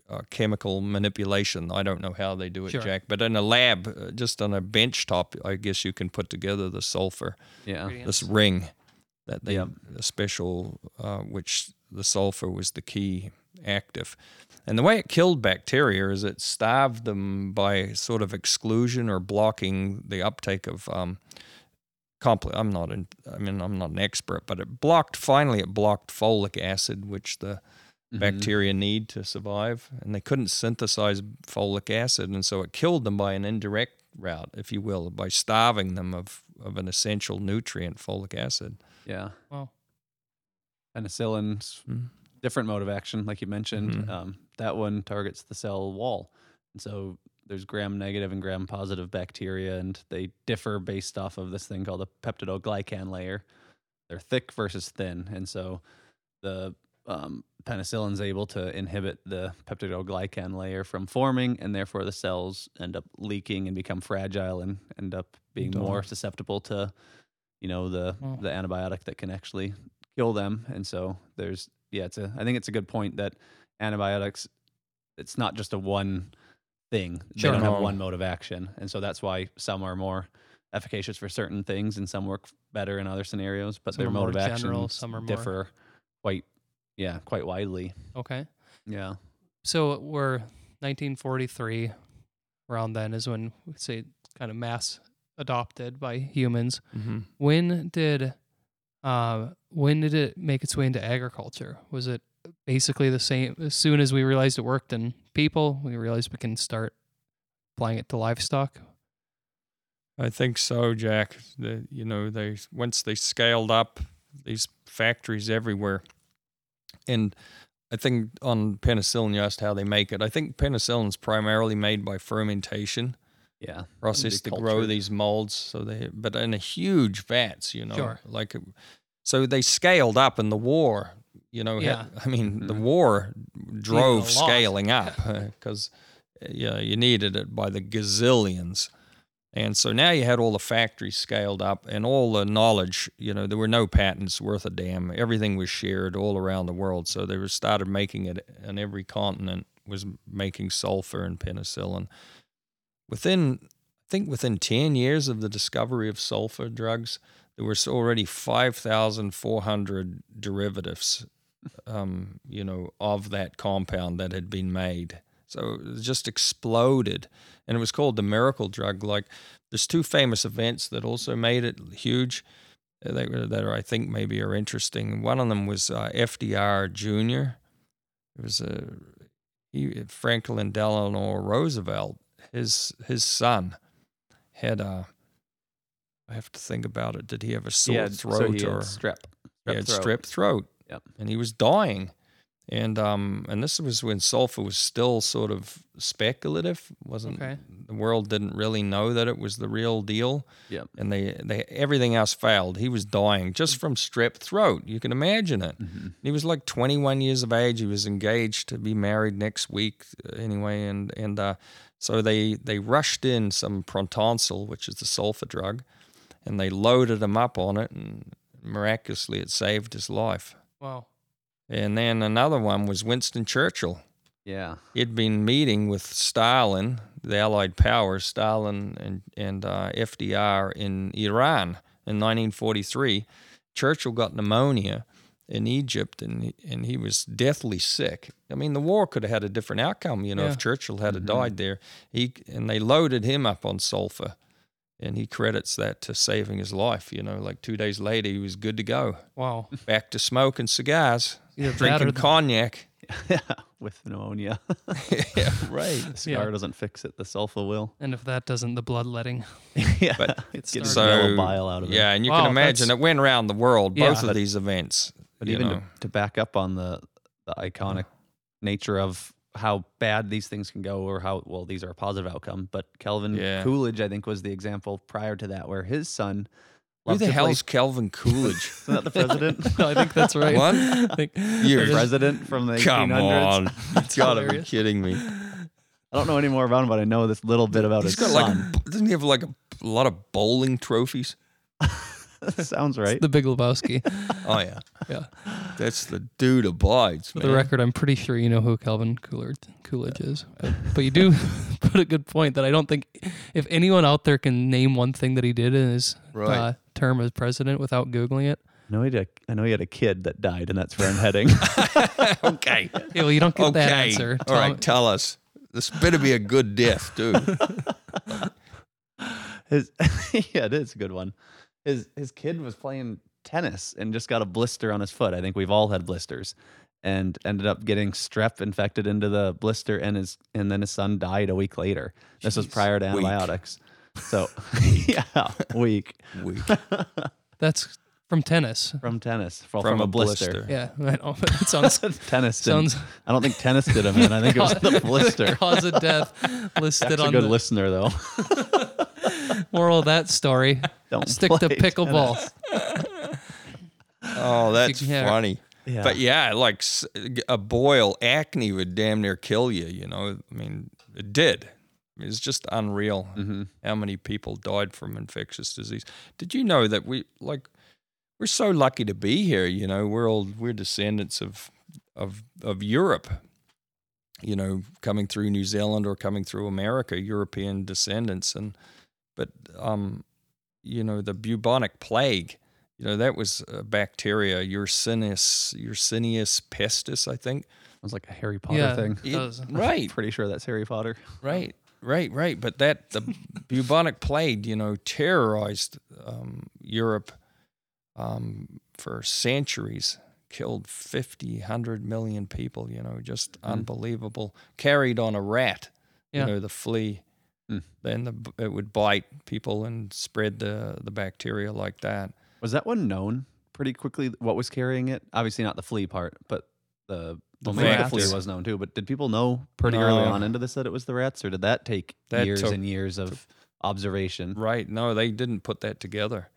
uh, chemical manipulation. I don't know how they do it, Sure. Jack, but in a lab, uh, just on a bench top, I guess you can put together the sulfur, Yeah. this ring that they Yep. a special, uh, which the sulfur was the key active. And the way it killed bacteria is it starved them by sort of exclusion or blocking the uptake of um, compl- I'm not in, I mean I'm not an expert, but it blocked finally it blocked folic acid, which the Mhm. bacteria need to survive, and they couldn't synthesize folic acid, and so it killed them by an indirect route, if you will, by starving them of of an essential nutrient, folic acid. Yeah. Wow. Penicillin's Mm. different mode of action, like you mentioned. Mhm. Um, that one targets the cell wall, and so there's gram negative and gram positive bacteria, and they differ based off of this thing called the peptidoglycan layer. They're thick versus thin, and so the um, penicillin's able to inhibit the peptidoglycan layer from forming, and therefore the cells end up leaking and become fragile and end up being more susceptible to, you know, the the antibiotic that can actually kill them. And so there's yeah, it's a I think it's a good point that antibiotics it's not just a one thing. Sure. They don't have one mode of action. And so that's why some are more efficacious for certain things and some work better in other scenarios, but Some their mode of action some are more- differ quite yeah, quite widely. Okay. Yeah. So we're 1943. Around then is when we say kind of mass adopted by humans. Mm-hmm. When did, uh, when did it make its way into agriculture? Was it basically the same as soon as we realized it worked in people? We realized we can start applying it to livestock. I think so, Jack. The, you know, they once they scaled up these factories everywhere, and I think on penicillin, you asked how they make it. I think penicillin is primarily made by fermentation Yeah. process to grow these molds. So they, but in a huge vats, you know, Sure. like, so they scaled up in the war. You know, Yeah. had- I mean, the Mhm. war drove scaling up because yeah, you needed it by the gazillions. And so now you had all the factories scaled up and all the knowledge, you know, there were no patents worth a damn. Everything was shared all around the world. So they were started making it and every continent was making sulfur and penicillin. Within I think within 10 years of the discovery of sulfur drugs, there was already 5,400 derivatives, um, you know, of that compound that had been made. So it just exploded. And it was called the miracle drug. Like, there's two famous events that also made it huge uh, that, that are, I think maybe are interesting. One of them was uh, FDR Jr. It was a he, Franklin Delano Roosevelt, his his son had a. I have to think about it. Did he have a sore throat so he had or strep? he had throat. strep throat? Yep. And he was dying, and um, and this was when sulfur was still sort of speculative. wasn't Okay. The world didn't really know that it was the real deal. Yep. And they they everything else failed. He was dying just from strep throat. You can imagine it. Mhm. He was like 21 years of age. He was engaged to be married next week uh, anyway, and and uh, so they they rushed in some Prontosil, which is the sulfur drug, and they loaded him up on it, and miraculously it saved his life. Wow. And then another one was Winston Churchill. Yeah. He'd been meeting with Stalin, the Allied powers, Stalin and and uh, FDR in Iran in 1943. Churchill got pneumonia in Egypt, and he, and he was deathly sick. I mean, the war could have had a different outcome, you know, Yeah. if Churchill had Mhm. died there. He and they loaded him up on sulfur, and he credits that to saving his life. You know, like two days later, he was good to go, Wow. back to smoking cigars, Either drinking or cognac. Yeah. With pneumonia. yeah, right. the cigar doesn't fix it. The sulfur will. And if that doesn't, the bloodletting. yeah. But it's started- getting So yellow bile out of it. yeah, and you Wow, can imagine that's- it went around the world. Yeah. Both of these events, But you even know. to, to back up on the the iconic nature of how bad these things can go, or how well these are a positive outcome. But Calvin Yeah. Coolidge, I think, was the example prior to that, where his son. who loved the to play- hell's Calvin Coolidge? Isn't that the president? I think that's right. What? I think- You're- the president from the Come 1800s. on, you gotta be kidding me. I don't know any more about him, but I know this little bit about He's his got like, son. a, doesn't he have like a, a lot of bowling trophies? Sounds right. The Big Lebowski. Oh yeah, Yeah. that's the dude abides, For man. the record, I'm pretty sure you know who Calvin Coolidge, Coolidge is. But, but you do put a good point that I don't think if anyone out there can name one thing that he did in his Right. uh, term as president without Googling it. I know, he had a, I know he had a kid that died, and that's where I'm heading. okay, Yeah, well, you don't get that okay. answer. All right, Tom- tell us. This better be a good death, too. his yeah, it is a good one. His his kid was playing tennis and just got a blister on his foot. I think we've all had blisters, and ended up getting strep infected into the blister, and his and then his son died a week later. This was prior to weak. antibiotics. So yeah, week. Week. That's from tennis. from tennis from, From from a a blister. blister. Yeah, I know. It sounds tennis sounds I don't think tennis did him in. I think it was the blister. cause of death listed on. That's a good the listener though. Moral of that story. Don't Stick to play pickleball. Oh, that's Yeah. funny. Yeah. But yeah, like s- a boil, acne would damn near kill you. You know, I mean, it did. It's just unreal hmm how many people died from infectious disease. Did you know that we like we're so lucky to be here? You know, we're all we're descendants of of of Europe. You know, coming through New Zealand or coming through America, European descendants, and but um, you know, the bubonic plague. You know, that was a bacteria, Yersinia Yersinia pestis, I think. Sounds like a Harry Potter Yeah, thing. it does. Right. Pretty sure that's Harry Potter. Right, right, right. But that the bubonic plague, you know, terrorized um, Europe um, for centuries, killed 50, 100 million people, you know, just Mhm. unbelievable. Carried on a rat, Yeah. you know, the flea. Mm. Then the, it would bite people and spread the, the bacteria like that. Was that one known pretty quickly? What was carrying it? Obviously not the flea part, but the The well, maybe the flea was known too. But did people know pretty early on into this that it was the rats, or did that take That years took- and years of observation? Right. No, they didn't put that together.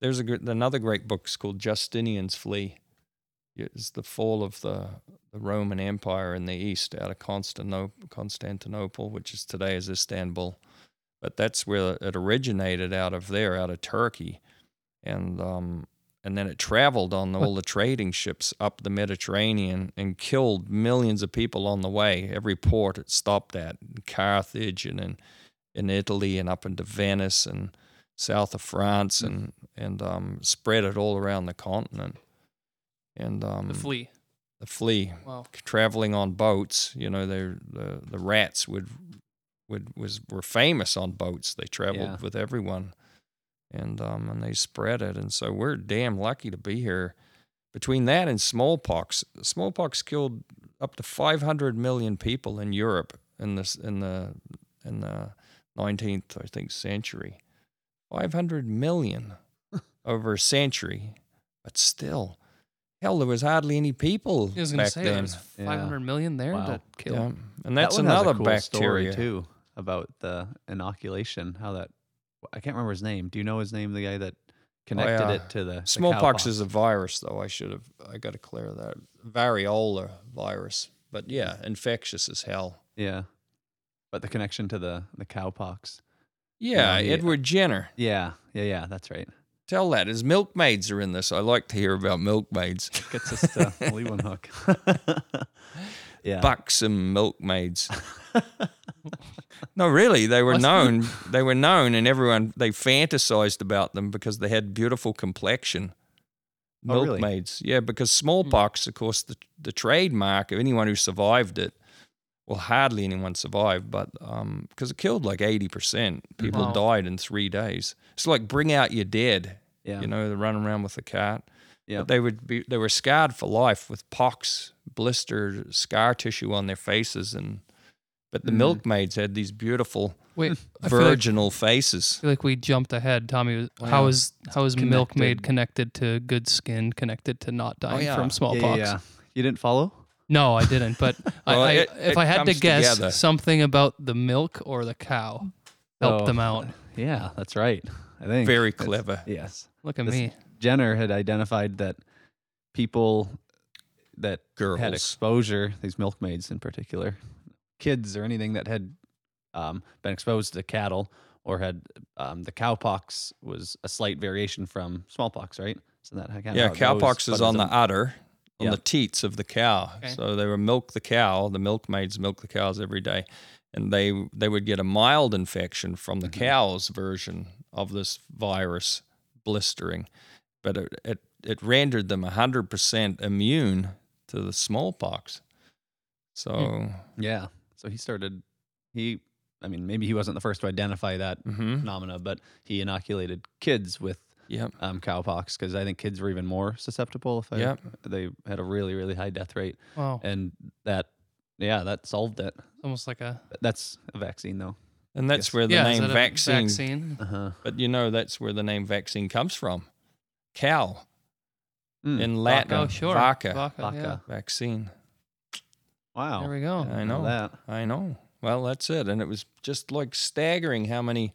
There's a another great book it's called Justinian's Flea. It's the fall of the, the Roman Empire in the east out of Constantinople, Constantinople, which is today is Istanbul. but that's where it originated out of there, out of Turkey, and um, and then it traveled on all the trading ships up the Mediterranean and killed millions of people on the way. Every port it stopped at, in Carthage and in in Italy and up into Venice and south of France and and um, spread it all around the continent. And um, The flea. the flea Wow. traveling on boats. You know, they the the rats would would was were famous on boats. They traveled Yeah. with everyone, and um and they spread it. And so we're damn lucky to be here. Between that and smallpox, smallpox killed up to 500 million people in Europe in this in the in the 19th I think century. 500 million over a century, but still. Hell, there was hardly any people I was gonna back say then. there's Yeah. 500 million there Wow. to kill. Yeah. And That that's one has a another cool bacteria. story too about the inoculation. How that I can't remember his name. Do you know his name? The guy that connected oh, yeah. it to the the Smallpox cowpox? is a virus, though. I should have. I got to clear that variola virus. But yeah, infectious as hell. yeah, but the connection to the the cowpox. Yeah, he- Edward Jenner. Yeah, yeah, yeah. That's right. Tell that his milkmaids are in this. I like to hear about milkmaids. Gets us to Leeuwenhoek. yeah, Buxom milkmaids. no, really, they were Must be- known. They were known, and everyone they fantasized about them because they had beautiful complexion. Oh, really? Milkmaids, yeah, because smallpox, of course, the the trademark of anyone who survived it. Well, hardly anyone survived, but um, because it killed like eighty percent, people Wow. died in three days. It's like bring out your dead. Yeah, You know, they're running around with the cat. yeah. But they would be they were scarred for life with pox, blistered scar tissue on their faces and but the Mm. milkmaids had these beautiful Wait, I like, virginal faces. I feel like we jumped ahead. Tommy, was- Wow. how is how is milkmaid Connected. connected to good skin, connected to not dying yeah. from Yeah, yeah, smallpox? yeah, yeah. You didn't follow? No, I didn't. But Well, I, it- if it I had to guess together. something about the milk or the cow, helped Oh, them out. Yeah, that's right. I think Very That's- clever. Yes, Look at This- me. Jenner had identified that people that Girls. had exposure, these milkmaids in particular, kids or anything that had um, been exposed to cattle or had um, the cowpox was a slight variation from smallpox, right? So that kind of yeah, how it goes, cowpox is on was the udder, on Yeah. the teats of the cow. Okay. So they would milk the cow. The milkmaids milk the cows every day, and they they would get a mild infection from the Mhm. cow's version of this virus blistering, but it it, it rendered them hundred percent immune to the smallpox. So, yeah. So he started. He, I mean, maybe he wasn't the first to identify that mhm. phenomena, but he inoculated kids with yep, um, cowpox because I think kids were even more susceptible. If I, Yep. they had a really really high death rate, Wow, and that yeah that solved it. almost like a That's a vaccine though. And that's Yes. where the yeah. name vaccine, vaccine. Uh-huh. But you know that's where the name vaccine comes from. Cow Mm, in Latin. Oh, sure. Vaca. Vaca, Vaca. Vaccine. wow. There we go. I Know know. that. I know. Well, that's it. And it was just like staggering how many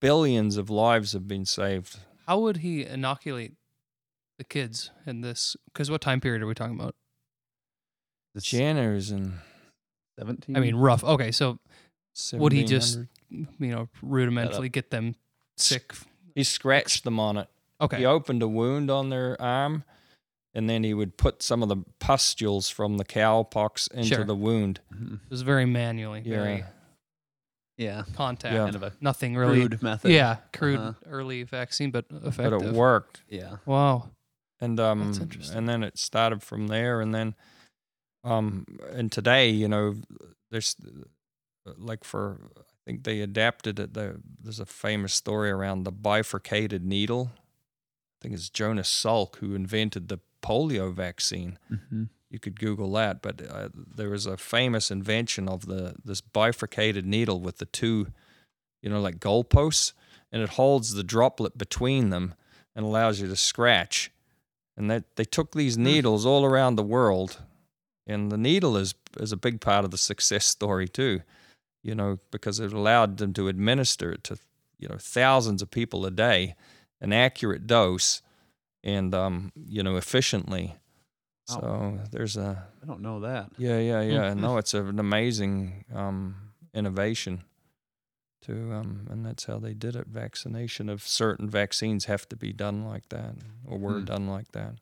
billions of lives have been saved. How would he inoculate the kids in this? Because what time period are we talking about? The Jenners and seventeen. I mean, rough. Okay, so Would he just- you know, rudimentally get them sick. He scratched them on it. Okay. He opened a wound on their arm, and then he would put some of the pustules from the cowpox into Sure. the wound. Mhm. It was very manually, very Yeah. yeah, contact. Yeah. kind of a Nothing really. crude method. Yeah, crude Uh-huh. early vaccine, but effective. But it worked. yeah. Wow. and um That's interesting. and then it started from there and then um and today you know there's like for i think they adapted it there, there's a famous story around the bifurcated needle. I think it's jonas salk who invented the polio vaccine. Mm-hmm. you could google that but uh, there was a famous invention of the this bifurcated needle with the two you know like goalposts and it holds the droplet between them and allows you to scratch. And that they took these needles all around the world and the needle is is a big part of the success story too you know because it allowed them to administer it to you know thousands of people a day an accurate dose and um you know efficiently Wow. so there's a I don't know that. yeah yeah yeah Mhm. no it's an amazing um innovation to um, and that's how they did it. Vaccination of certain vaccines have to be done like that, or were Hmm. done like that.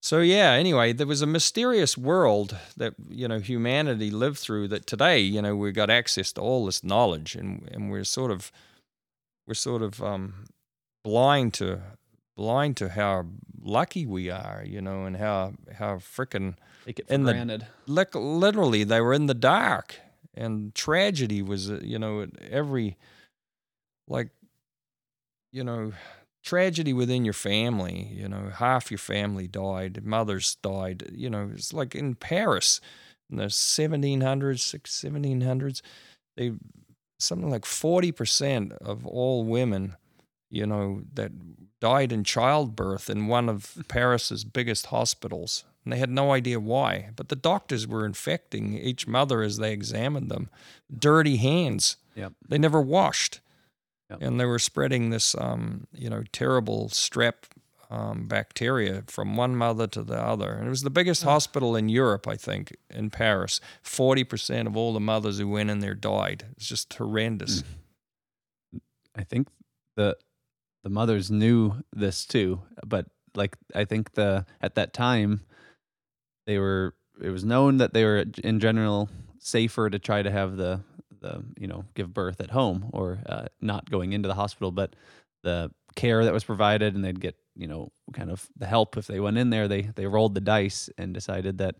So yeah. Anyway, there was a mysterious world that you know humanity lived through. That today, you know, we got access to all this knowledge, and and we're sort of we're sort of um, blind to blind to how lucky we are, you know, and how how frickin' Take it for in the- granted. lit- literally they were in the dark and tragedy was uh, you know at every like you know tragedy within your family you know half your family died mothers died you know it's like in paris in the 1700s six- 1700s they something like 40% of all women you know that died in childbirth in one of paris's biggest hospitals and they had no idea why. But the doctors were infecting each mother as they examined them. Dirty hands. Yep. They never washed. Yep. And they were spreading this, um, you know, terrible strep um, bacteria from one mother to the other. And it was the biggest hospital in Europe, I think, in Paris. 40% of all the mothers who went in there died. It's just horrendous. I think the the mothers knew this too, but like I think the at that time they were it was known that they were in general safer to try to have the the you know give birth at home or uh, not going into the hospital, but the care that was provided and they'd get you know kind of the help if they went in there they they rolled the dice and decided that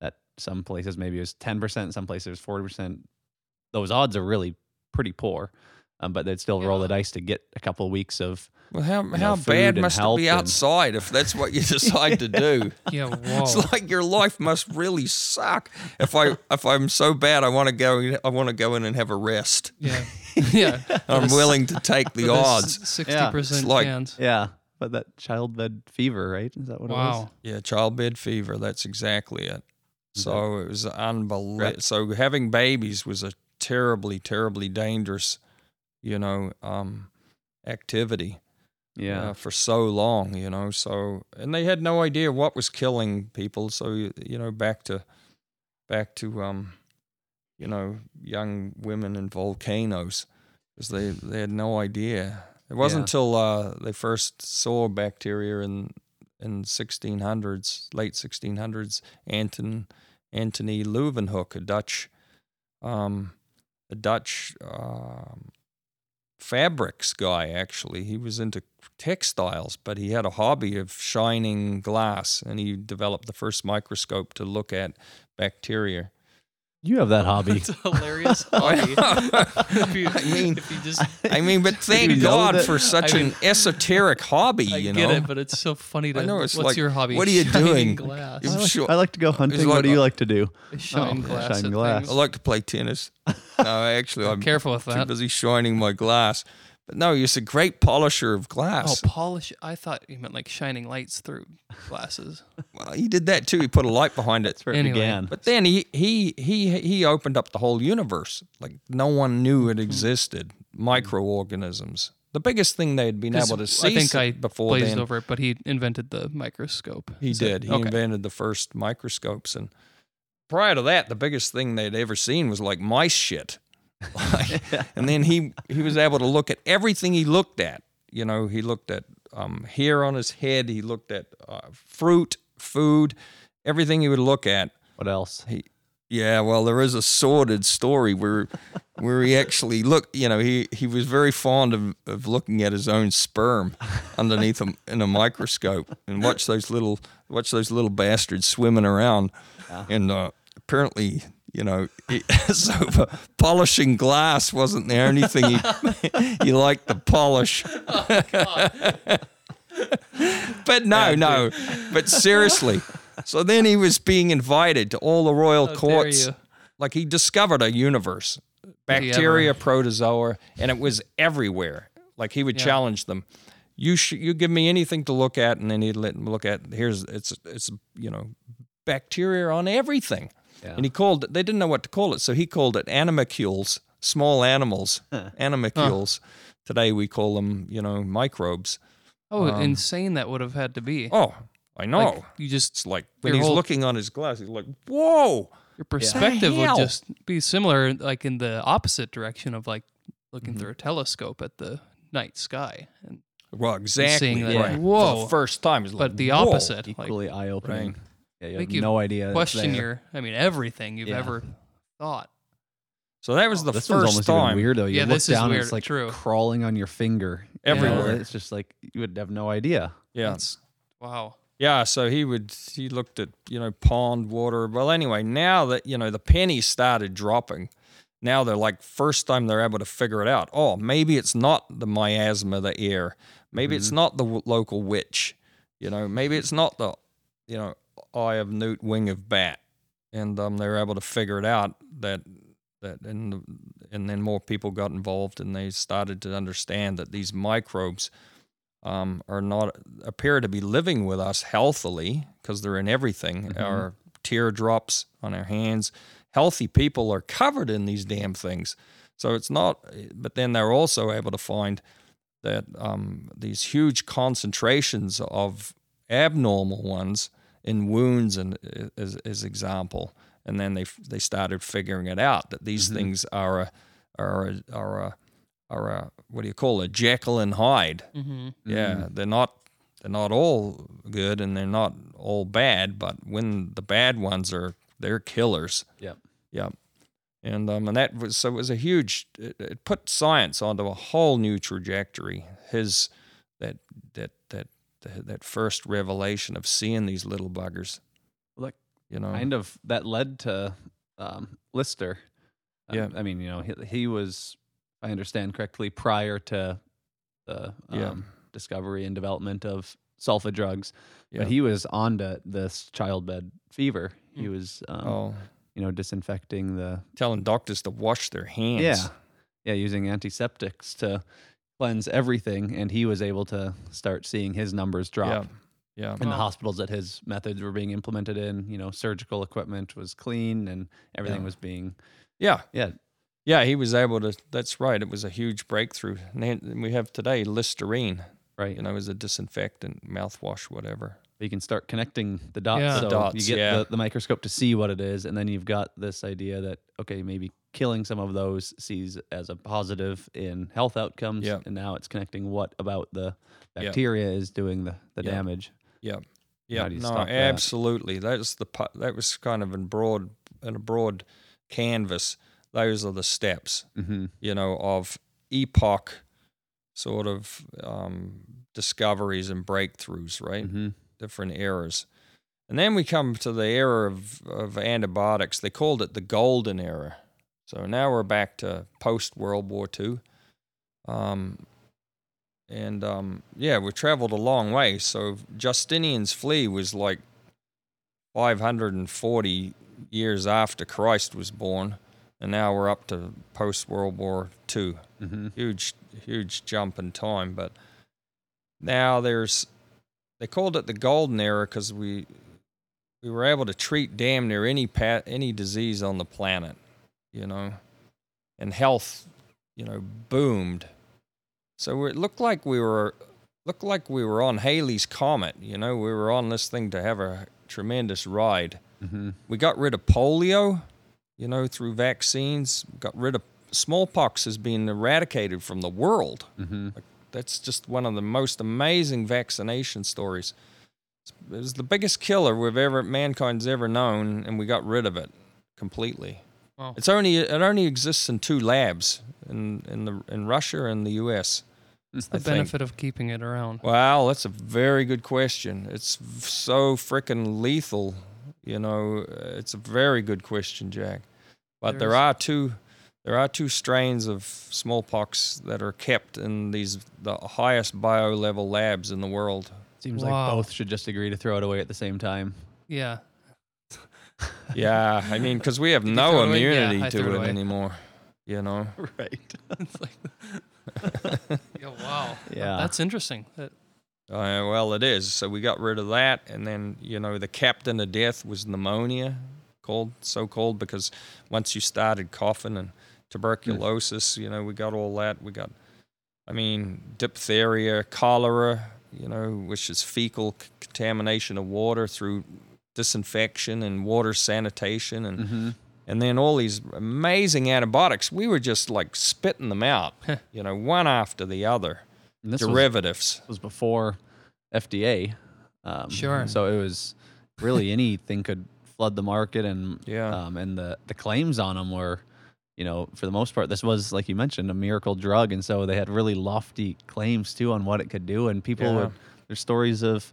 that some places maybe it was 10% some places it was 40% those odds are really pretty poor um, but they'd still roll the dice to get a couple of weeks of Well, how, know, how food bad must it help be and- outside if that's what you decide to do? Yeah, whoa. It's like your life must really suck. If I if I'm so bad, I want to go. I want to go in and have a rest. yeah, yeah. I'm willing to take the odds. Sixty Yeah. percent like- chance. yeah but that childbed fever right is that what it was Wow. Yeah, childbed fever. That's exactly it. So it was unbelievable. Right. So having babies was a terribly, terribly dangerous, you know, um, activity. yeah uh, for so long, you know. So and they had no idea what was killing people. So you know, back to back to um, you know, young women in volcanoes because they they had no idea. It wasn't Yeah. until uh, they first saw bacteria in in 1600s, late 1600s. Anton Antony Leeuwenhoek, a Dutch um, a Dutch um, fabrics guy actually. He was into textiles but he had a hobby of shining glass and he developed the first microscope to look at bacteria you have that hobby It's a hilarious oh, hobby. if you, I mean- if you just i mean but thank god that- for such I an esoteric hobby I you get it, but it's so funny to. I know, it's what's like, your hobby? what are you Shining doing? Glass. I'm like, I like to go hunting like what do you like to do oh, Shine Oh, glass. shine glass. i like to play tennis no actually i'm Careful with too that. busy shining my glass but no he's a great polisher of glass. Oh, polish. I thought you meant like shining lights through glasses. well, he did that too he put a light behind it that's where it Anyway. began But then he he he he opened up the whole universe. Like no one knew Mm-hmm. it existed. Microorganisms. The biggest thing they had been 'Cause able to see I think s- I before blazed then. over it, but he invented the microscope. He Is that- did. He okay. invented the first microscopes, and prior to that, the biggest thing they'd ever seen was like mice shit. Like, and then he he was able to look at everything he looked at. You know, he looked at um, hair on his head. He looked at uh, fruit, food, everything he would look at. what else He, yeah, well, there is a sordid story where, where he actually look. You know, he he was very fond of, of looking at his own sperm underneath him in a microscope and watch those little watch those little bastards swimming around. And uh, apparently, you know, he, so polishing glass wasn't the only thing he he liked to polish. but no, no. But seriously. So then he was being invited to all the royal How courts. Like he discovered a universe, bacteria, protozoa, and it was everywhere. Like he would Yeah. challenge them. You sh- you give me anything to look at, and then he'd let them look at. Here's it's it's you know bacteria on everything. Yeah. And he called it. They didn't know what to call it, so he called it animalcules, small animals, animalcules. Today we call them you know microbes. Oh, Um, insane that would have had to be. Oh, I know. Like, you just it's like when he's whole- looking on his glass, he's like, "Whoa!" your perspective would just be similar, like in the opposite direction of like looking Mhm. through a telescope at the night sky, and Well, exactly. Seeing that, right. like, For whoa. the first time, it's but like, the whoa. opposite, like Equally eye opening. Right. Yeah, you Make have you no idea. question your, I mean, everything you've Yeah. ever thought. So that was the this one's first almost time. even weirdo. You Yeah, look this is down, and weird, it's like true. crawling on your finger you know, Everywhere. It's just like you would have no idea. Yeah. That's- wow. Yeah, so he would he looked at, you know, pond water. Well, anyway, now that, you know, the pennies started dropping, now they're like first time they're able to figure it out. Oh, maybe it's not the miasma, the air. Maybe it's mm-hmm. not the w- local witch. You know, maybe it's not the, you know, eye of newt, wing of bat. And um, they were able to figure it out that that and and then more people got involved and they started to understand that these microbes um, are not appear to be living with us healthily because they're in everything. Mhm. Our teardrops on our hands. Healthy people are covered in these damn things. So it's not. But then they're also able to find that um, these huge concentrations of abnormal ones in wounds and uh, as, as example. And then they they started figuring it out that these Mhm. things are a are a, are a are a what do you call it? Jekyll and Hyde. Mm-hmm. Yeah, Mm. they're not they're not all good and they're not all bad, but when the bad ones are they're killers. Yep. Yep. And um and that was so it was a huge it, it put science onto a whole new trajectory. His that that that that, first revelation of seeing these little buggers. Like, you know. kind of that led to um, Lister. Um, Yeah. I mean, you know, he, he was, if I understand correctly, prior to the um, Yeah. discovery and development of sulfa drugs, Yeah. but he was on to this childbed fever. He Mm. was, um, oh, you know, disinfecting the telling doctors to wash their hands. yeah, yeah, using antiseptics to cleanse everything, and he was able to start seeing his numbers drop. Yeah. Yeah. in the hospitals that his methods were being implemented in. You know, surgical equipment was clean and everything Yeah. was being Yeah. yeah. Yeah, he was able to. That's right. It was a huge breakthrough. And we have today Listerine, Right. you know, as a disinfectant, mouthwash, whatever. You can start connecting the dots. Yeah. So The dots, you get yeah. the, the microscope to see what it is, and then you've got this idea that okay, maybe killing some of those sees as a positive in health outcomes. Yeah. And now it's connecting what about the Yeah. bacteria is doing the, the Yeah. damage. Yeah. How do you no, stop that? absolutely. That's the that was kind of in broad in a broad canvas. Those are the steps, Mm-hmm. you know, of epoch sort of um, discoveries and breakthroughs, right? Mm-hmm. Different eras. And then we come to the era of, of antibiotics. They called it the golden era. So now we're back to post World War II. Um, and um, yeah, we traveled a long way. So Justinian's flea was like 540 years after Christ was born. And now we're up to post World War II Mm-hmm. huge huge jump in time but now there's they called it the golden era because we we were able to treat damn near any pat any disease on the planet you know and health you know boomed so it looked like we were looked like we were on Halley's comet you know we were on this thing to have a tremendous ride Mm-hmm. we got rid of polio, you know, through vaccines. Got rid of smallpox has been eradicated from the world. Mm-hmm. That's just one of the most amazing vaccination stories. It was the biggest killer we've ever mankind's ever known, and we got rid of it completely. Wow. It's only it only exists in two labs in in the in Russia and the U.S. What's I the think- benefit of keeping it around? Wow, that's a very good question. It's so freaking lethal. You know, it's a very good question, Jack. But there are two, there are two strains of smallpox that are kept in these the highest bio level labs in the world. Seems Wow. like both should just agree to throw it away at the same time. Yeah. Yeah, I mean, because we have Did no throw it away? Yeah, immunity I threw to it it away. anymore. You know. Right. it's like, yeah, wow. Yeah. That's interesting. That, Uh, well, it is. So we got rid of that, and then you know the captain of death was pneumonia, called so called because once you started coughing and tuberculosis, you know we got all that. We got, I mean, diphtheria, cholera, you know, which is fecal c- contamination of water through disinfection and water sanitation, and mm-hmm. and then all these amazing antibiotics. We were just like spitting them out, you know, one after the other. And this was, Derivatives. was before FDA. Um, Sure. So it was really anything could flood the market, and Yeah. um, and the the claims on them were, you know, for the most part, this was like you mentioned a miracle drug, and so they had really lofty claims too on what it could do, and people Yeah. would there's stories of,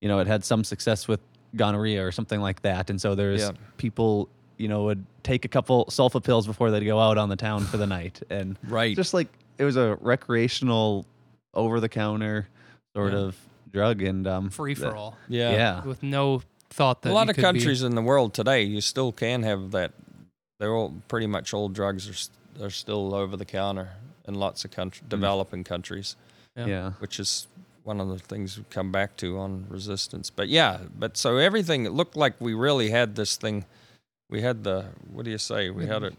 you know, it had some success with gonorrhea or something like that, and so there's Yeah. people. You know, would take a couple sulfa pills before they'd go out on the town for the night, and Right. just like it was a recreational over the counter sort Yeah. of drug and um Free for all, yeah. yeah with no thought that a lot you of could be- countries in the world today, you still can have that. They're all pretty much all drugs are s- are still over the counter in lots of country, developing countries, Yeah. yeah which is one of the things we come back to on resistance. But yeah, but so everything it looked like we really had this thing. We had the what do you say? We had it.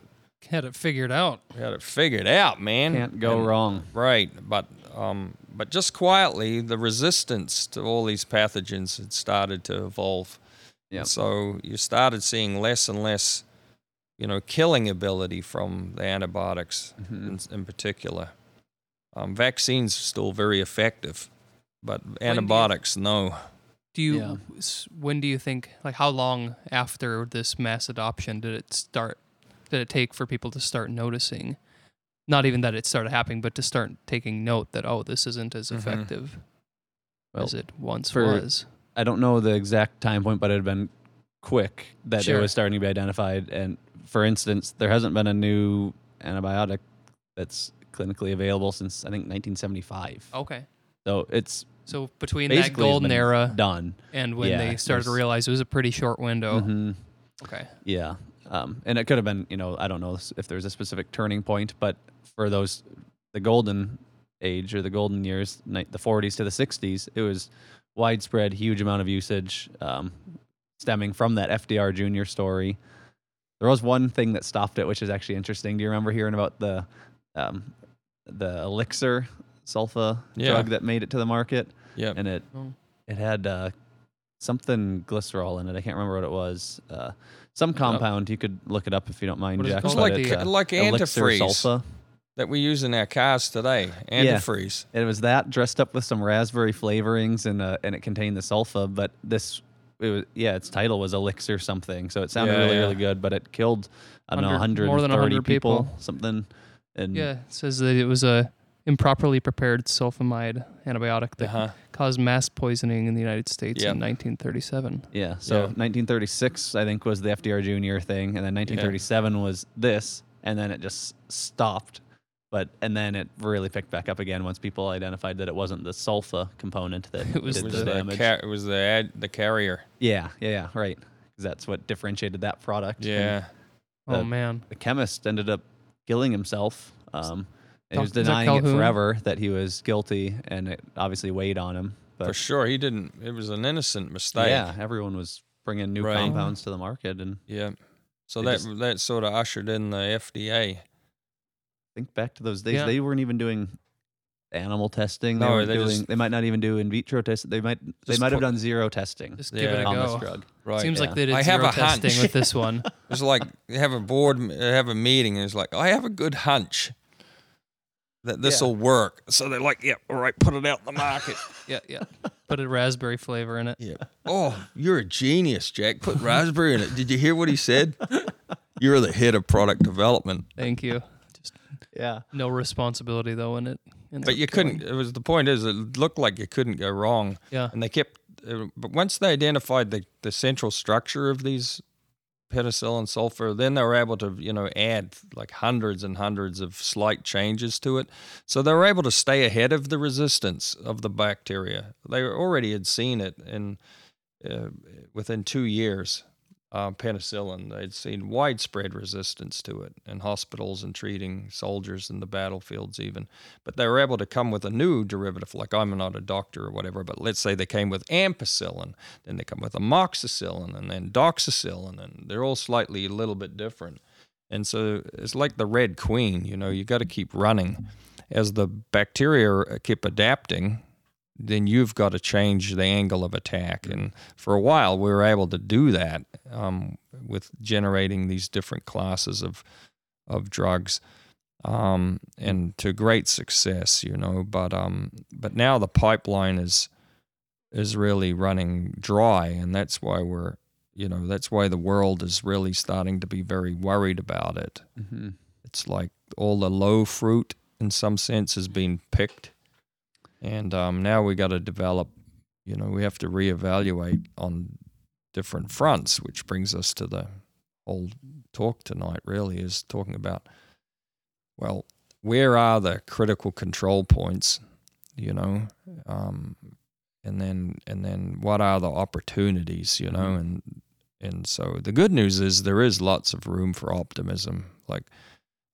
had it figured out. We had it figured out, man. can't go And- wrong Right, but um, but just quietly, the resistance to all these pathogens had started to evolve. Yep. And So you started seeing less and less, you know, killing ability from the antibiotics Mhm. in, in particular. Um, vaccines are still very effective, but you- antibiotics, no. Do you? Yeah. When do you think? Like, how long after this mass adoption did it start? Did it take for people to start noticing? Not even that it started happening, but to start taking note that oh, this isn't as Mhm. effective Well, as it once for- was. i don't know the exact time point but it had been quick that Sure. it was starting to be identified and for instance there hasn't been a new antibiotic that's clinically available since i think 1975 Okay, so it's so between that golden era done and when Yeah, they started to realize it was a pretty short window. Mhm. Okay, Yeah. Um, and it could have been, you know, I don't know if there's a specific turning point, but for those, the golden age or the golden years, the 40s to the 60s, it was widespread, huge amount of usage um, stemming from that FDR Junior story. There was one thing that stopped it, which is actually interesting. Do you remember hearing about the um, the elixir sulfa Yeah. drug that made it to the market? Yeah, and it Oh. it had uh, something glycerol in it. I can't remember what it was. Uh, some compound. You could look it up if you don't mind, What is it Jack. like it's, uh, like antifreeze sulfa. that we use in our cars today. Antifreeze. It was that dressed up with some raspberry flavorings and uh, and it contained the sulfa. But this, it was yeah, its title was elixir something. So it sounded Yeah, really yeah. really good. But it killed I don't know Hundred- 130 more than 100 people, people. something. And yeah, it says that it was a improperly prepared sulfonamide antibiotic that Uh-huh. caused mass poisoning in the United States Yep. in 1937. Yeah. So Yeah. 1936, I think, was the FDR Junior thing, and then 1937 was this, and then it just stopped. But and then it really picked back up again once people identified that it wasn't the sulfa component that It was did was the the, damage. ca- it was the ad- the carrier. yeah, yeah, yeah, right. Because that's what differentiated that product. And Yeah. Oh man, the chemist ended up killing himself. Um, and he was Doc- is that denying it forever that he was guilty, and it obviously weighed on him. But For sure, he didn't. It was an innocent mistake. yeah, everyone was bringing new Right. compounds to the market, and Yeah. So that just- that sort of ushered in the FDA. Think back to those days, Yeah. they weren't even doing animal testing. They No, weren't they doing. just- they might not even do in vitro testing. They might. They Just might have put- done zero testing just give it a Yeah. on go. this drug. Right. Seems yeah. like they did I have zero a hunch. testing with this one. It's like you have a board, have a meeting, and it's like, I have a good hunch that this will work. So they're like, yeah, all right, put it out in the market. yeah, yeah. Put a raspberry flavor in it. yeah. Oh, you're a genius, Jack. Put raspberry in it. Did you hear what he said? You're the head of product development. Thank you. Just Yeah. no responsibility though in it. ends But you killing. couldn't. It was the point is, it looked like you couldn't go wrong. Yeah. and they kept uh, but once they identified the, the central structure of these penicillin sulfa then they were able to you know add like hundreds and hundreds of slight changes to it so they were able to stay ahead of the resistance of the bacteria they already had seen it in uh, within two years uh, penicillin they'd seen widespread resistance to it in hospitals and treating soldiers in the battlefields even but they were able to come with a new derivative. Like I'm not a doctor or whatever, but let's say they came with ampicillin, then they come with amoxicillin, and then doxycyllin, and they're all slightly a little bit different. And so it's like the Red Queen, you know, you got to keep running. As the bacteria keep adapting, then you've got to change the angle of attack. And for a while, we were able to do that um, with generating these different classes of of drugs, um, and to great success, you know. But um, but now the pipeline is is really running dry, and that's why we're you know that's why the world is really starting to be very worried about it. Mm-hmm. It's like all the low fruit, in some sense, has been picked, and um, now we got to develop. You know, we have to reevaluate on different fronts, which brings us to the whole talk tonight. Really, is talking about well, where are the critical control points? You know, um, and then and then what are the opportunities? You know, and and so the good news is there is lots of room for optimism. Like,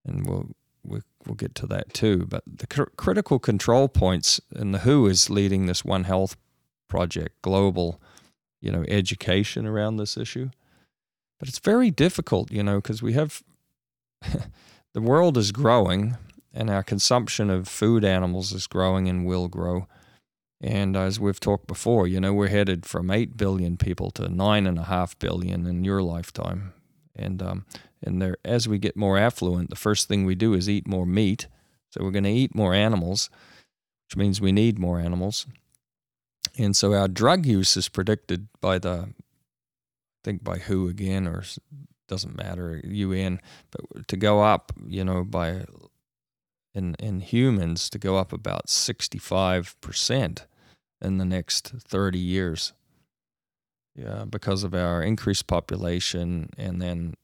and we'll we, we'll get to that too. But the cr- critical control points, and the WHO is leading this One Health project, global, you know, education around this issue. But it's very difficult, you know, because we have the world is growing, and our consumption of food animals is growing and will grow. And as we've talked before, you know, we're headed from 8 billion people to 9.5 billion in your lifetime. And, um, and there, as we get more affluent, the first thing we do is eat more meat. So we're going to eat more animals, which means we need more animals. And so our drug use is predicted by the, I think by WHO again, or doesn't matter, UN, but to go up, you know, by in in humans to go up about 65% in the next 30 years. Yeah, because of our increased population and then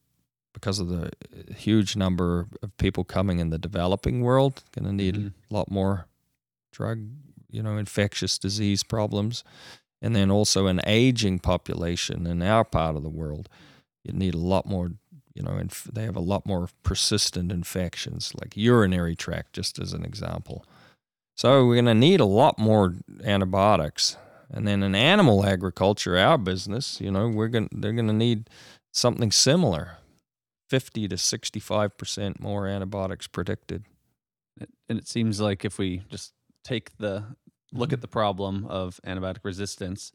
because of the huge number of people coming in the developing world, going to need Mhm. a lot more drug, you know, infectious disease problems. And then also an aging population in our part of the world. You need a lot more, you know, inf- they have a lot more persistent infections, like urinary tract, just as an example. So we're going to need a lot more antibiotics. And then in animal agriculture, our business, you know, we're going they're going to need something similar. 50 to 65% more antibiotics predicted. And it seems like if we just take the look at the problem of antibiotic resistance,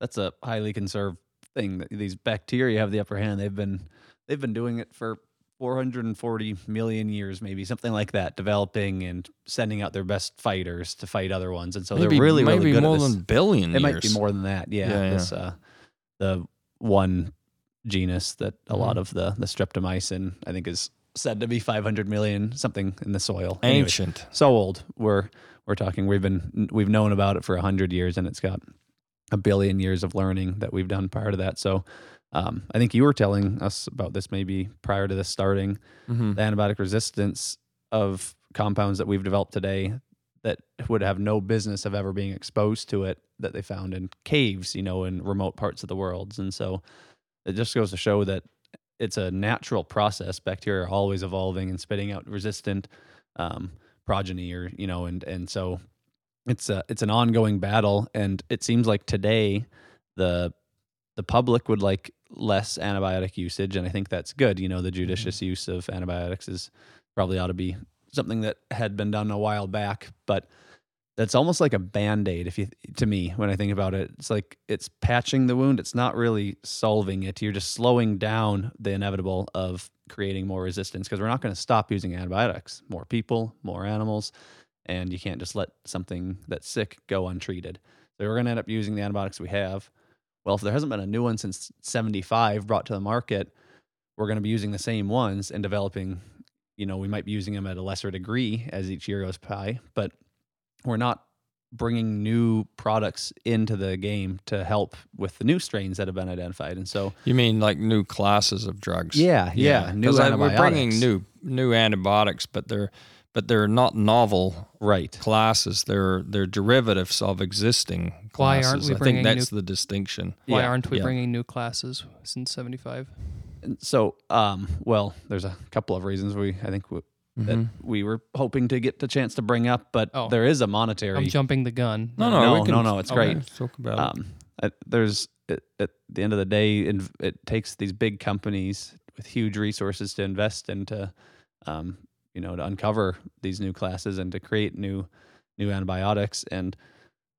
that's a highly conserved thing. That these bacteria have the upper hand. They've been they've been doing it for 440 million years, maybe something like that, developing and sending out their best fighters to fight other ones. And so maybe, they're really, maybe really good more at this. than billion it years. might be more than that. Yeah, Yeah, yeah. this uh, the one genus that a lot Mhm. of the the Streptomyces I think is said to be 500 million something in the soil. Anyways, Ancient. so old. We're we're talking. We've been we've known about it for a hundred years, and it's got a billion years of learning that we've done prior to that. So. Um, I think you were telling us about this maybe prior to this starting Mhm. the antibiotic resistance of compounds that we've developed today that would have no business of ever being exposed to it that they found in caves, you know, in remote parts of the world. And so it just goes to show that it's a natural process. Bacteria are always evolving and spitting out resistant um, progeny, or you know, and and so it's a it's an ongoing battle. And it seems like today the the public would like less antibiotic usage, and I think that's good. You know, the judicious use of antibiotics is probably ought to be something that had been done a while back, but that's almost like a band-aid if you to me when i think about it. It's like it's patching the wound. It's not really solving it. You're just slowing down the inevitable of creating more resistance because we're not going to stop using antibiotics. More people more animals and you can't just let something that's sick go untreated. So we're going to end up using the antibiotics we have. Well if there hasn't been a new one since 75 brought to the market we're going to be using the same ones and developing you know we might be using them at a lesser degree as each year goes by but we're not bringing new products into the game to help with the new strains that have been identified and so You mean like new classes of drugs? yeah yeah, new 'Cause I- antibiotics we're bringing new new antibiotics, but they're but they're not novel right classes. They're they're derivatives of existing Why classes. aren't we I bringing think that's the distinction. Why Yeah, aren't we yeah. bringing new classes since 75? So um well there's a couple of reasons we i think we, that Mhm. we were hoping to get the chance to bring up but Oh. there is a monetary I'm jumping the gun. No, no, no, we can, no, no, it's okay, great. talk about it. um, uh, there's at, at the end of the day, it, it takes these big companies with huge resources to invest into, um, you know, to uncover these new classes and to create new new antibiotics. And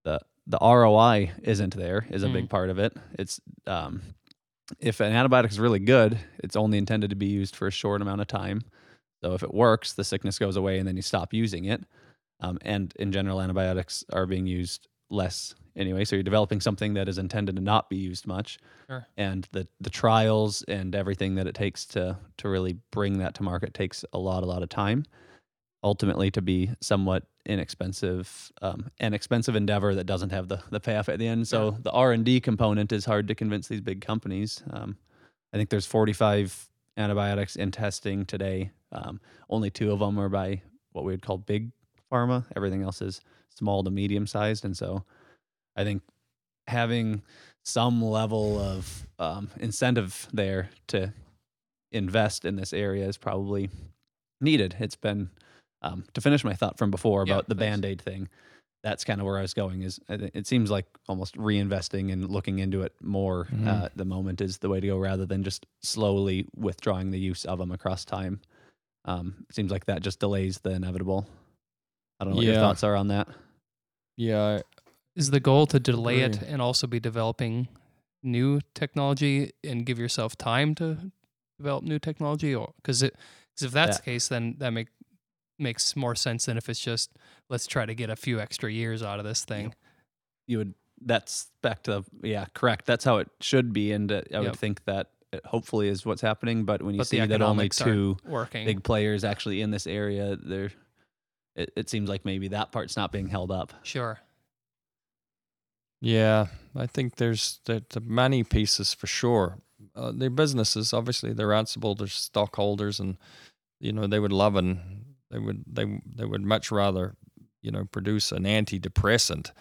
the the ROI isn't there is a big Mm. part of it. It's um, if an antibiotic is really good, it's only intended to be used for a short amount of time. So if it works, the sickness goes away and then you stop using it. Um, and in general, antibiotics are being used less anyway. So you're developing something that is intended to not be used much. Sure. And the the trials and everything that it takes to to really bring that to market takes a lot a lot of time. Ultimately, to be somewhat inexpensive, um, an expensive endeavor that doesn't have the the payoff at the end. So the R and D component is hard to convince these big companies. Um, I think there's 45 antibiotics in testing today. Um, only two of them are by what we would call big pharma. Everything else is small to medium sized, and so I think having some level of um, incentive there to invest in this area is probably needed. It's been um, to finish my thought from before Yeah, about the band aid thing. That's kind of where I was going. Is it seems like almost reinvesting and looking into it more uh, at the moment is the way to go, rather than just slowly withdrawing the use of them across time. Um, it seems like that just delays the inevitable. I don't know what your thoughts are on that. Yeah, Is the goal to delay it and also be developing new technology and give yourself time to develop new technology, or because it because if that's Yeah. the case, then that make makes more sense than if it's just let's try to get a few extra years out of this thing. you would that's back to yeah correct that's how it should be and uh, i would think that it hopefully is what's happening but when you But see that only two Working. big players actually in this area there it, it seems like maybe that part's not being held up Sure. Yeah, I think there's the, the money pieces for sure. Uh, they're businesses, obviously. They're answerable to stockholders, and you know they would love and they would they they would much rather you know produce an antidepressant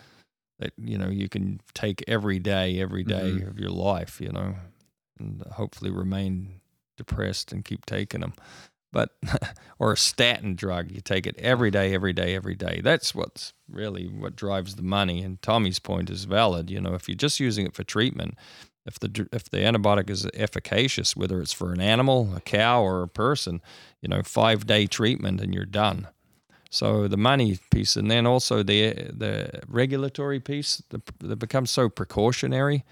that you know you can take every day, every day Mhm. of your life. You know, and hopefully remain depressed and keep taking them. But or a statin drug, you take it every day, every day, every day. That's what's really what drives the money. And Tommy's point is valid. You know, if you're just using it for treatment, if the if the antibiotic is efficacious, whether it's for an animal, a cow, or a person, you know, five day treatment and you're done. So the money piece, and then also the the regulatory piece, the, that becomes so precautionary.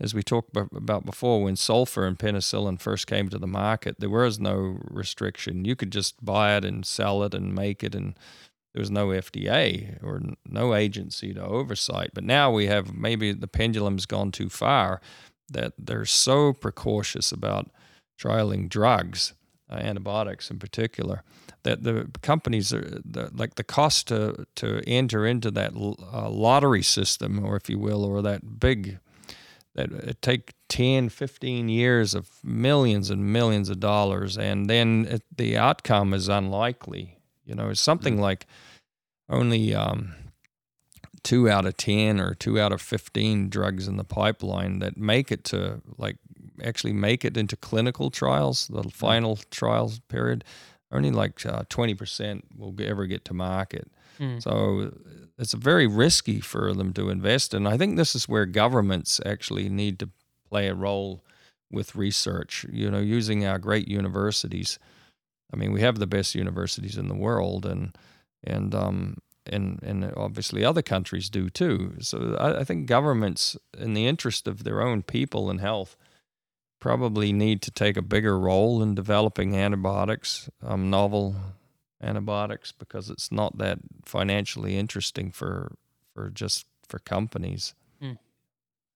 As we talked ab- about before, when sulfa and penicillin first came to the market, there was no restriction. You could just buy it and sell it and make it, and there was no FDA or no agency to oversight. But now we have maybe the pendulum's gone too far that they're so precautious about trialing drugs, uh, antibiotics in particular, that the companies are the, like the cost to to enter into that l- uh, lottery system, or if you will, or that big that it take 10 15 years of millions and millions of dollars and then it, the outcome is unlikely. You know it's something like only um, two out of 10 or two out of 15 drugs in the pipeline that make it to like actually make it into clinical trials the final trials period only like uh, 20% will ever get to market Hmm. so it's very risky for them to invest And I think this is where governments actually need to play a role with research, you know, using our great universities. I mean, we have the best universities in the world and and um and and obviously other countries do too. So I, I think governments in the interest of their own people and health probably need to take a bigger role in developing antibiotics, um, novel antibiotics because it's not that financially interesting for for just for companies. Hmm.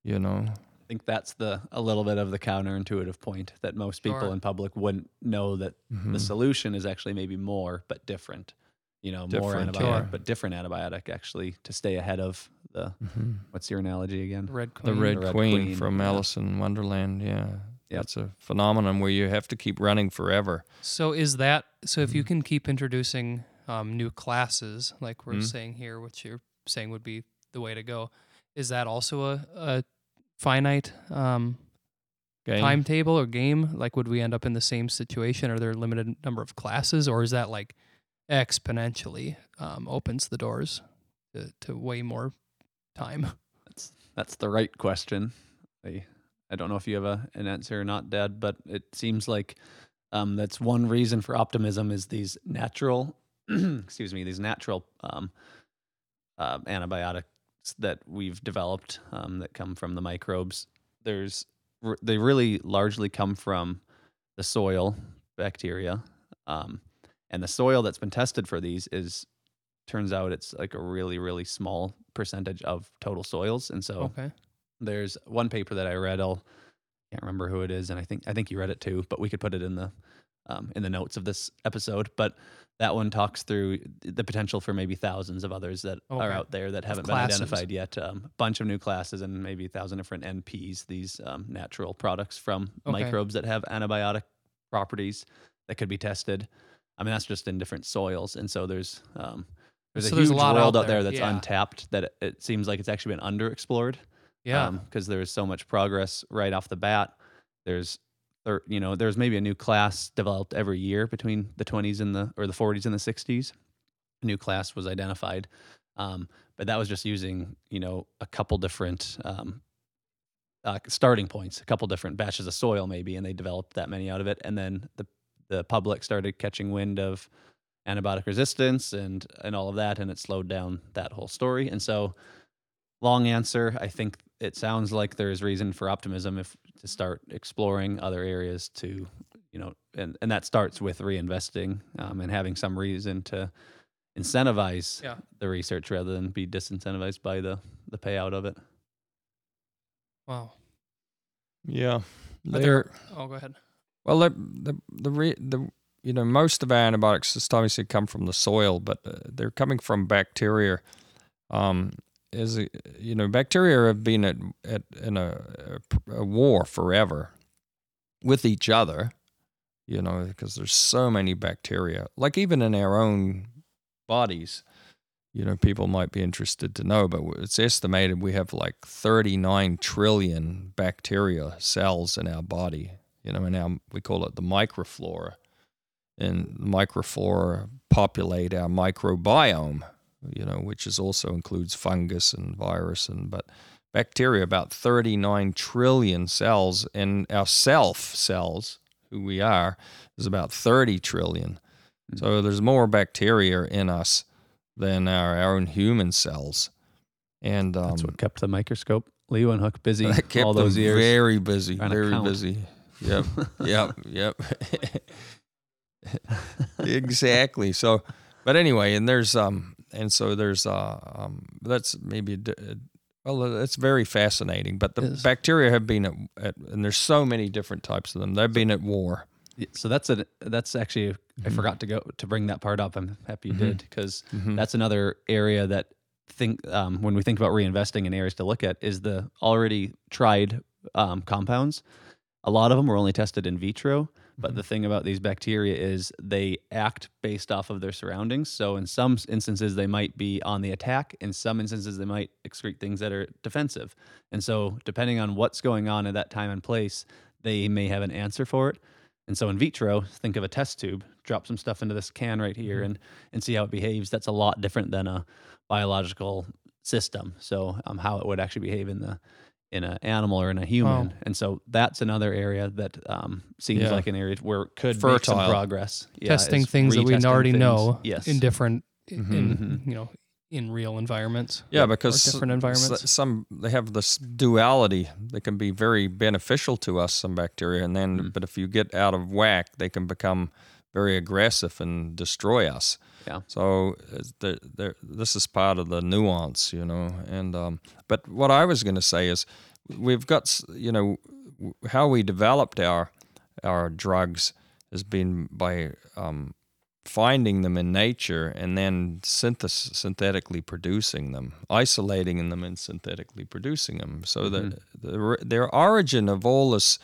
You know. i think that's the a little bit of the counterintuitive point that most people Sure. in public wouldn't know that Mhm. the solution is actually maybe more but different you know more antibiotic yeah. but different antibiotic actually to stay ahead of the Mhm. what's your analogy again Red The Queen. Red, Red Queen, Queen, from yeah. Alice in Wonderland. Yeah. Yep. That's a phenomenon where you have to keep running forever. So is that so? If you Mhm. can keep introducing um, new classes, like we're Mhm. saying here, which you're saying would be the way to go, is that also a, a finite um, Game. timetable or game? Like, would we end up in the same situation? Are there a limited number of classes, or is that like exponentially um, opens the doors to, to way more time? That's that's the right question. I I don't know if you have a, an answer or not, Dad, but it seems like um, that's one reason for optimism is these natural, excuse me, these natural um, uh, antibiotics that we've developed um, that come from the microbes, there's they really largely come from the soil bacteria, um, and the soil that's been tested for these is turns out it's like a really really small percentage of total soils, and so Okay. there's one paper that I read. I'll can't remember who it is, and I think I think you read it too. But we could put it in the um, in the notes of this episode. But that one talks through the potential for maybe thousands of others that are out there that haven't been identified yet. A um, bunch of new classes and maybe a thousand different NPs, these um, natural products from Okay. microbes that have antibiotic properties that could be tested. I mean, that's just in different soils, and so there's um, there's So a there's a huge lot out world out there, there that's yeah. untapped that it, it seems like it's actually been underexplored Yeah. because there's so much progress right off the bat. There's, there, you know, there's maybe a new class developed every year between the 20s and the or the 40s and the 60s. A new class was identified, um, but that was just using you know a couple different um, uh, starting points, a couple different batches of soil maybe, and they developed that many out of it, and then the the public started catching wind of antibiotic resistance and and all of that, and it slowed down that whole story. And so, long answer, I think it sounds like there's reason for optimism if to start exploring other areas to, you know, and and that starts with reinvesting um, and having some reason to incentivize Yeah. the research rather than be disincentivized by the the payout of it. Wow. Yeah. Are They're, there- Oh, go ahead. Well, the the the, re, the you know most of our antibiotics, Tommy said, come from the soil, but uh, they're coming from bacteria. Um, is you know bacteria have been at, at in a, a, a war forever with each other. You know because there's so many bacteria, like even in our own bodies. You know, people might be interested to know, but it's estimated we have like 39 trillion bacteria cells in our body. You know, and our we call it the microflora, and the microflora populate our microbiome. You know, which is also includes fungus and virus and but bacteria about 39 trillion cells, and our self cells, who we are, is about 30 trillion. So there's more bacteria in us than our, our own human cells. And um, That's what kept the microscope Leeuwenhoek busy that kept all those years. very busy, very count. busy. Yep, yep, yep. exactly. So, but anyway, and there's um, and so there's uh, um, that's maybe a well, that's very fascinating. But the Yes. bacteria have been at, at, and there's so many different types of them. They've been at war. So that's a that's actually I Mhm. forgot to go to bring that part up. I'm happy you Mhm. did because Mhm. that's another area that think um, when we think about reinvesting in areas to look at is the already tried um, compounds. A lot of them were only tested in vitro, but Mm-hmm. the thing about these bacteria is they act based off of their surroundings. So in some instances they might be on the attack, in some instances they might excrete things that are defensive. And so depending on what's going on at that time and place, they may have an answer for it. And so in vitro, think of a test tube, drop some stuff into this can right here Mhm. and and see how it behaves. That's a lot different than a biological system. So um, how it would actually behave in the in an animal or in a human. Wow. And so that's another area that um, seems Yeah. like an area where it could make some Fertile. progress. Yeah, Testing things that we already things. know Yes. in different, Mhm. in you know, in real environments. Yeah, or because different s- environments. some they have this duality. They can be very beneficial to us, some bacteria, and then Mm. but if you get out of whack, they can become very aggressive and destroy us. Yeah. So this is part of the nuance, you know. And um, but what I was going to say is, we've got you know how we developed our our drugs has been by um, finding them in nature and then synthesis, synthetically producing them, isolating them and synthetically producing them. So Mhm. the, the their origin of all this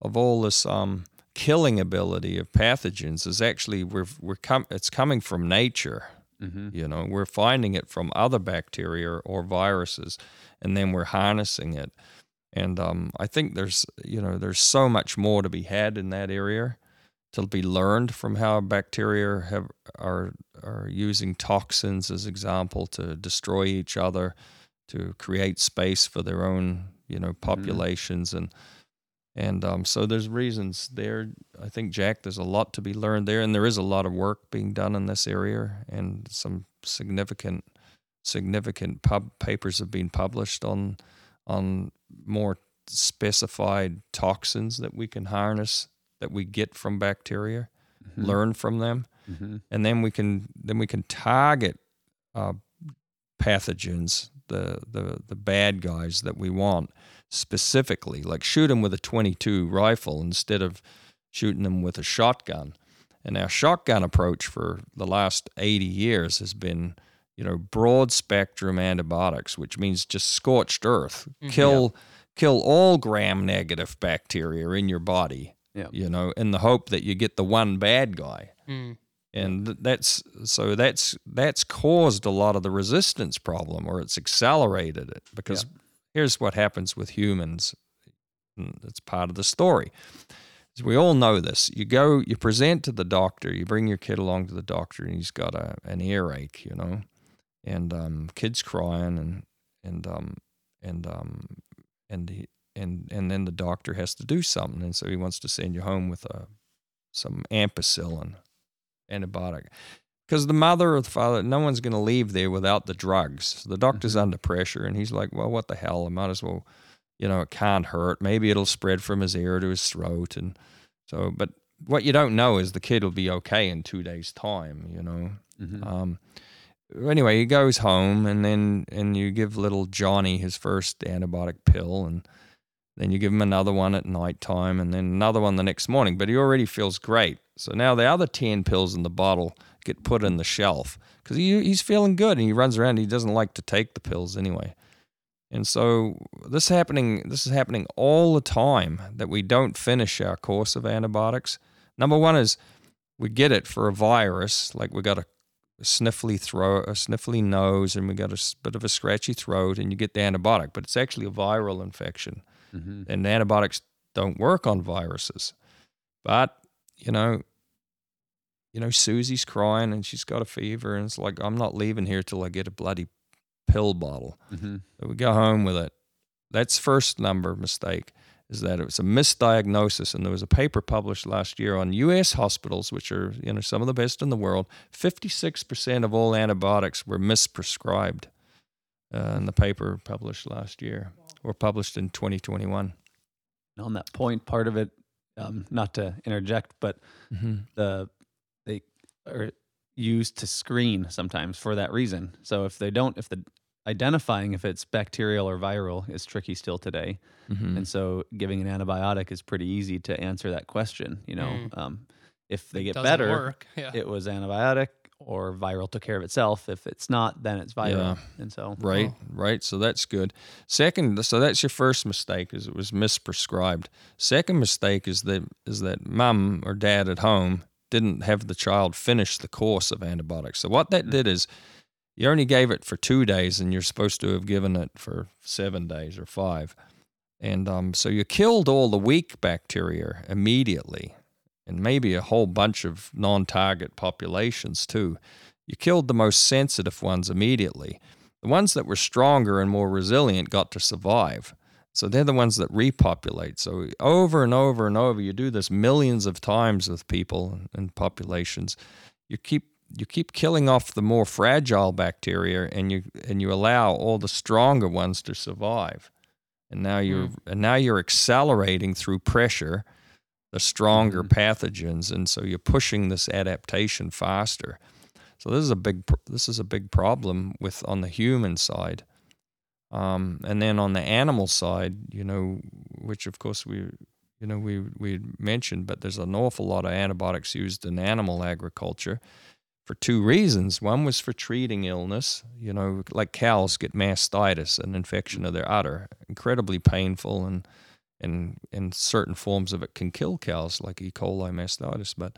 of all this um, killing ability of pathogens is actually we're we're com- it's coming from nature. hmm You know, we're finding it from other bacteria or viruses, and then we're harnessing it. And um, I think there's you know there's so much more to be had in that area to be learned from how bacteria have are are using toxins as example to destroy each other, to create space for their own you know populations and and um, so there's reasons there. I think Jack, there's a lot to be learned there, and there is a lot of work being done in this area, and some significant significant pub papers have been published on on more specified toxins that we can harness that we get from bacteria, Mhm. learn from them, Mhm. and then we can then we can target uh, pathogens, the the the bad guys that we want specifically, like shoot them with a 22 rifle instead of shooting them with a shotgun. And our shotgun approach for the last 80 years has been, you know, broad spectrum antibiotics, which means just scorched earth, Mhm. kill kill all gram negative bacteria in your body. Yeah. You know, in the hope that you get the one bad guy Mm. and that's so that's that's caused a lot of the resistance problem or it's accelerated it because here's what happens with humans. It's part of the story. As we all know this you go you present to the doctor you bring your kid along to the doctor and he's got a, an earache you know? And um, kids crying and and um, and um, and he, and and then the doctor has to do something and so he wants to send you home with a some ampicillin antibiotic because the mother or the father no one's going to leave there without the drugs so the doctor's Mhm. under pressure and he's like well what the hell i might as well you know it can't hurt maybe it'll spread from his ear to his throat and so but what you don't know is the kid will be okay in two days time you know Mhm. um, anyway, he goes home, and then and you give little Johnny his first antibiotic pill, and then you give him another one at night time, and then another one the next morning. But he already feels great. So now the other ten pills in the bottle get put in the shelf because he, he's feeling good, and he runs around. He doesn't like to take the pills anyway. And so this happening this is happening all the time that we don't finish our course of antibiotics. Number one is we get it for a virus, like we got a sniffly throat, a sniffly nose, and we got a bit of a scratchy throat, and you get the antibiotic, but it's actually a viral infection, Mhm. and antibiotics don't work on viruses. But you know, you know, Susie's crying and she's got a fever, and it's like I'm not leaving here till I get a bloody pill bottle. Mhm. So we go home with it. That's first number mistake is that it was a misdiagnosis, and there was a paper published last year on U.S. hospitals, which are you know some of the best in the world. Fifty-six percent of all antibiotics were misprescribed, uh, in the paper published last year or published in 2021. On that point, part of it, um, not to interject, but Mm-hmm. the are used to screen sometimes for that reason. So if they don't, if the identifying if it's bacterial or viral is tricky still today, Mm-hmm. and so giving an antibiotic is pretty easy to answer that question. You know, Mm. um, if they get Doesn't better. Yeah. it was antibiotic or viral took care of itself. If it's not, then it's viral. Yeah. And so Right, Oh. right. So that's good. Second, so that's your first mistake is it was misprescribed. Second mistake is that is that mom or dad at home didn't have the child finish the course of antibiotics. So what that Mhm. did is you only gave it for two days, and you're supposed to have given it for seven days or five. And um, so you killed all the weak bacteria immediately, and maybe a whole bunch of non-target populations too. You killed the most sensitive ones immediately. The ones that were stronger and more resilient got to survive. So they're the ones that repopulate. So over and over and over, you do this millions of times with people and populations. You keep you keep killing off the more fragile bacteria, and you and you allow all the stronger ones to survive. And now you're and now you're accelerating through pressure the stronger Mhm. pathogens, and so you're pushing this adaptation faster. So this is a big this is a big problem with on the human side, um, and then on the animal side, you know, which of course we you know we we mentioned, but there's an awful lot of antibiotics used in animal agriculture for two reasons. One was for treating illness, you know, like cows get mastitis, an infection of their udder, incredibly painful and and and certain forms of it can kill cows like E. coli mastitis, but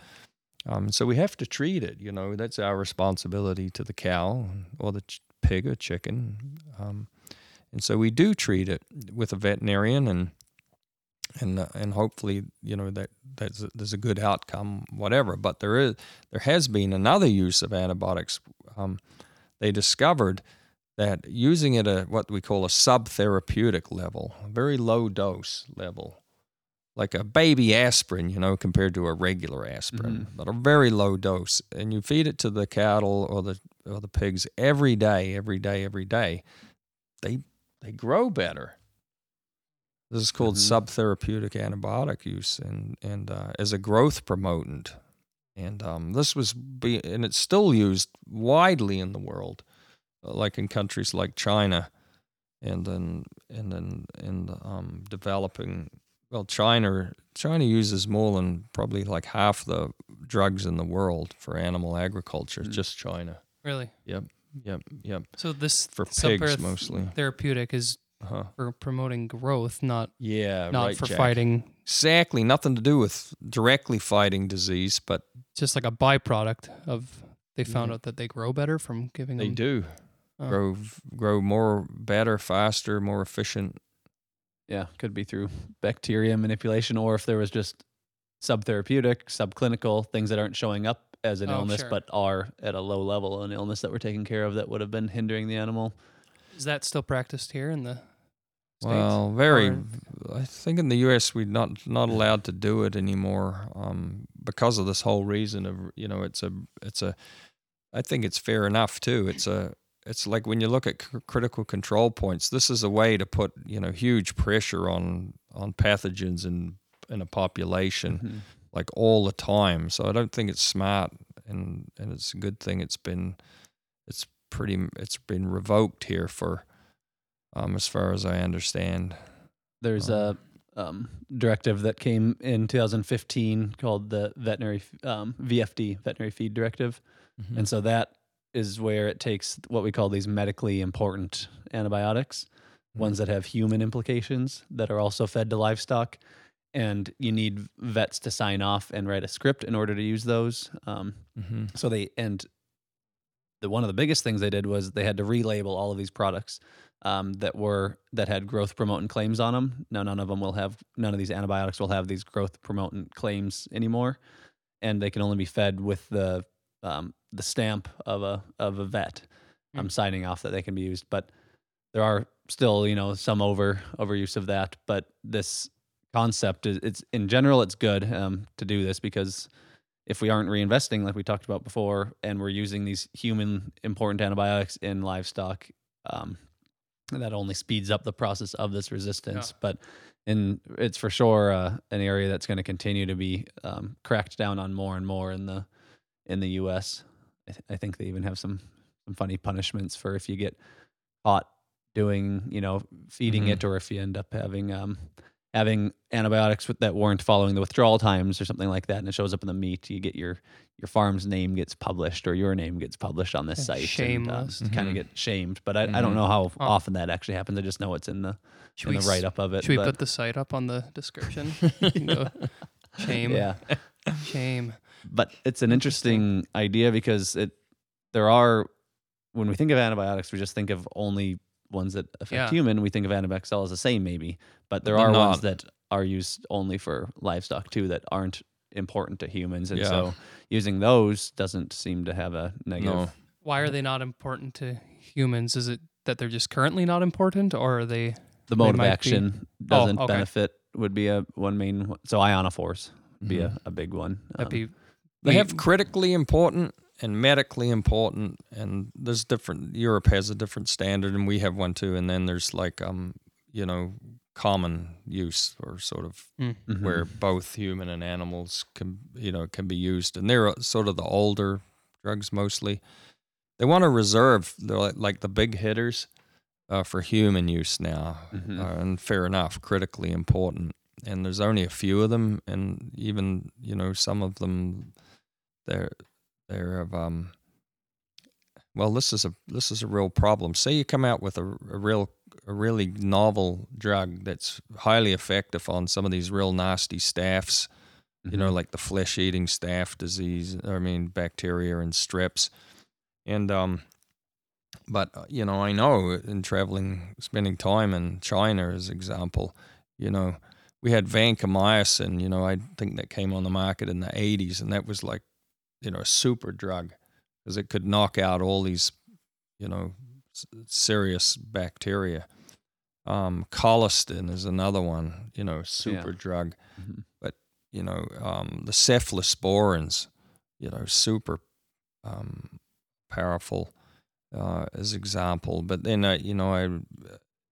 um, so we have to treat it. You know, that's our responsibility to the cow or the ch- pig or chicken. Um, and so we do treat it with a veterinarian, and and uh, and hopefully, you know that that's a, there's a good outcome, whatever. But there is there has been another use of antibiotics. Um, they discovered that using it at what we call a subtherapeutic level, a very low dose level, like a baby aspirin, you know, compared to a regular aspirin, Mhm. but a very low dose. And you feed it to the cattle or the or the pigs every day, every day, every day. They they grow better. This is called Mhm. subtherapeutic antibiotic use, and and uh, as a growth promotant. And um, this was be, and it's still used widely in the world, uh, like in countries like China, and then and then in um, developing. Well, China China uses more than probably like half the drugs in the world for animal agriculture. Mm. Just China. Really? Yep, yep. Yep. So this For subther- pigs mostly. therapeutic is Uh-huh. for promoting growth, not Yeah, not right, for Jack. fighting. Exactly, nothing to do with directly fighting disease, but Just like a byproduct of they found Yeah. out that they grow better from giving them. they them. do Oh. grow grow more, better, faster, more efficient. Yeah, could be through bacteria manipulation, or if there was just subtherapeutic, subclinical things that aren't showing up as an Oh, illness, sure. but are at a low level an illness that we're taking care of that would have been hindering the animal. Is that still practiced here in the states? Well, very. Or- I think in the U.S. we're not not allowed to do it anymore um, because of this whole reason of you know it's a it's a. I think it's fair enough too. It's a it's like when you look at c- critical control points. This is a way to put you know huge pressure on on pathogens in in a population Mhm. Like all the time. So I don't think it's smart, and and it's a good thing it's been it's pretty it's been revoked here for um as far as I understand. There's a um, directive that came in 2015 called the veterinary um, VFD, Veterinary Feed Directive. Mm-hmm. And so that is where it takes what we call these medically important antibiotics, ones that have human implications that are also fed to livestock. And you need vets to sign off and write a script in order to use those. Um, hmm so they, and the, one of the biggest things they did was they had to relabel all of these products um, that were that had growth promoting claims on them. Now none of them will have none of these antibiotics will have these growth promoting claims anymore, and they can only be fed with the um, the stamp of a of a vet. I'm signing off that they can be used, but there are still you know some over overuse of that. But this concept is it's in general it's good um, to do this because if we aren't reinvesting like we talked about before and we're using these human important antibiotics in livestock um, that only speeds up the process of this resistance. But in it's for sure uh, an area that's going to continue to be um, cracked down on more and more in the in the US I, th- I think they even have some some funny punishments for if you get caught doing you know feeding Mhm. it or if you end up having um having antibiotics with, that weren't following the withdrawal times or something like that, and it shows up in the meat, you get your your farm's name gets published or your name gets published on this Yeah, site. shameless. And, uh, kind Mhm. of get shamed, but I, I don't Mhm. know how Oh. often that actually happens. I just know it's in the Should in we, the write up of it. should we put the site up on the description? You shame. yeah, Shame. but it's an Interesting. interesting idea because it there are when we think of antibiotics, we just think of only ones that affect Yeah. human. We think of antibiotics all as the same, maybe, but there They're are not. ones that are used only for livestock too that aren't important to humans, and Yeah. so using those doesn't seem to have a negative. No. Why are they not important to humans? Is it that they're just currently not important, or are they? The They mode of might be- action doesn't okay. benefit. Would be a one main. one- So ionophores would be Mhm. a, a big one. Um, be. They have critically important and medically important, and there's different. Europe has a different standard, and we have one too. And then there's like um, you know, common use or sort of mhm. where both human and animals can you know can be used, and they're sort of the older drugs mostly. They want to reserve they're like, like the big hitters uh, for human use now, Mhm. uh, and fair enough, critically important. And there's only a few of them, and even you know some of them, they're they're of um. Well, this is a this is a real problem. Say you come out with a, a real a really novel drug that's highly effective on some of these real nasty staphs, you know, Mhm. like the flesh eating staph disease, I mean, bacteria and strips. And, um, but, uh, you know, I know in traveling, spending time in China, as example, you know, we had vancomycin, you know, I think that came on the market in the 80s, and that was like, you know, a super drug because it could knock out all these, you know, s- serious bacteria. Um, colistin is another one, you know, super drug. Mhm. You know, um, the cephalosporins, you know, super um, powerful uh, as example. But then, uh, you know, I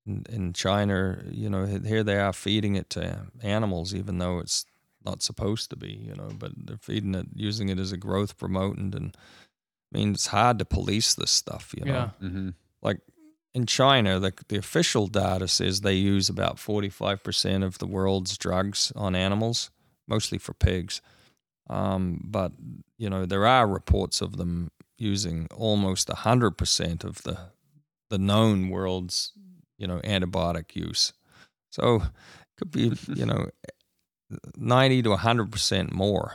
in, in China, you know, here they are feeding it to animals, even though it's not supposed to be, you know, but they're feeding it, using it as a growth promotant. And I mean, it's hard to police this stuff, you know. Yeah. Mm-hmm. Like in China, the, the official data says they use about 45% of the world's drugs on animals, mostly for pigs. Um, but, you know, there are reports of them using almost 100% of the, the known world's, you know, antibiotic use. So it could be, you know, 90 to 100% more.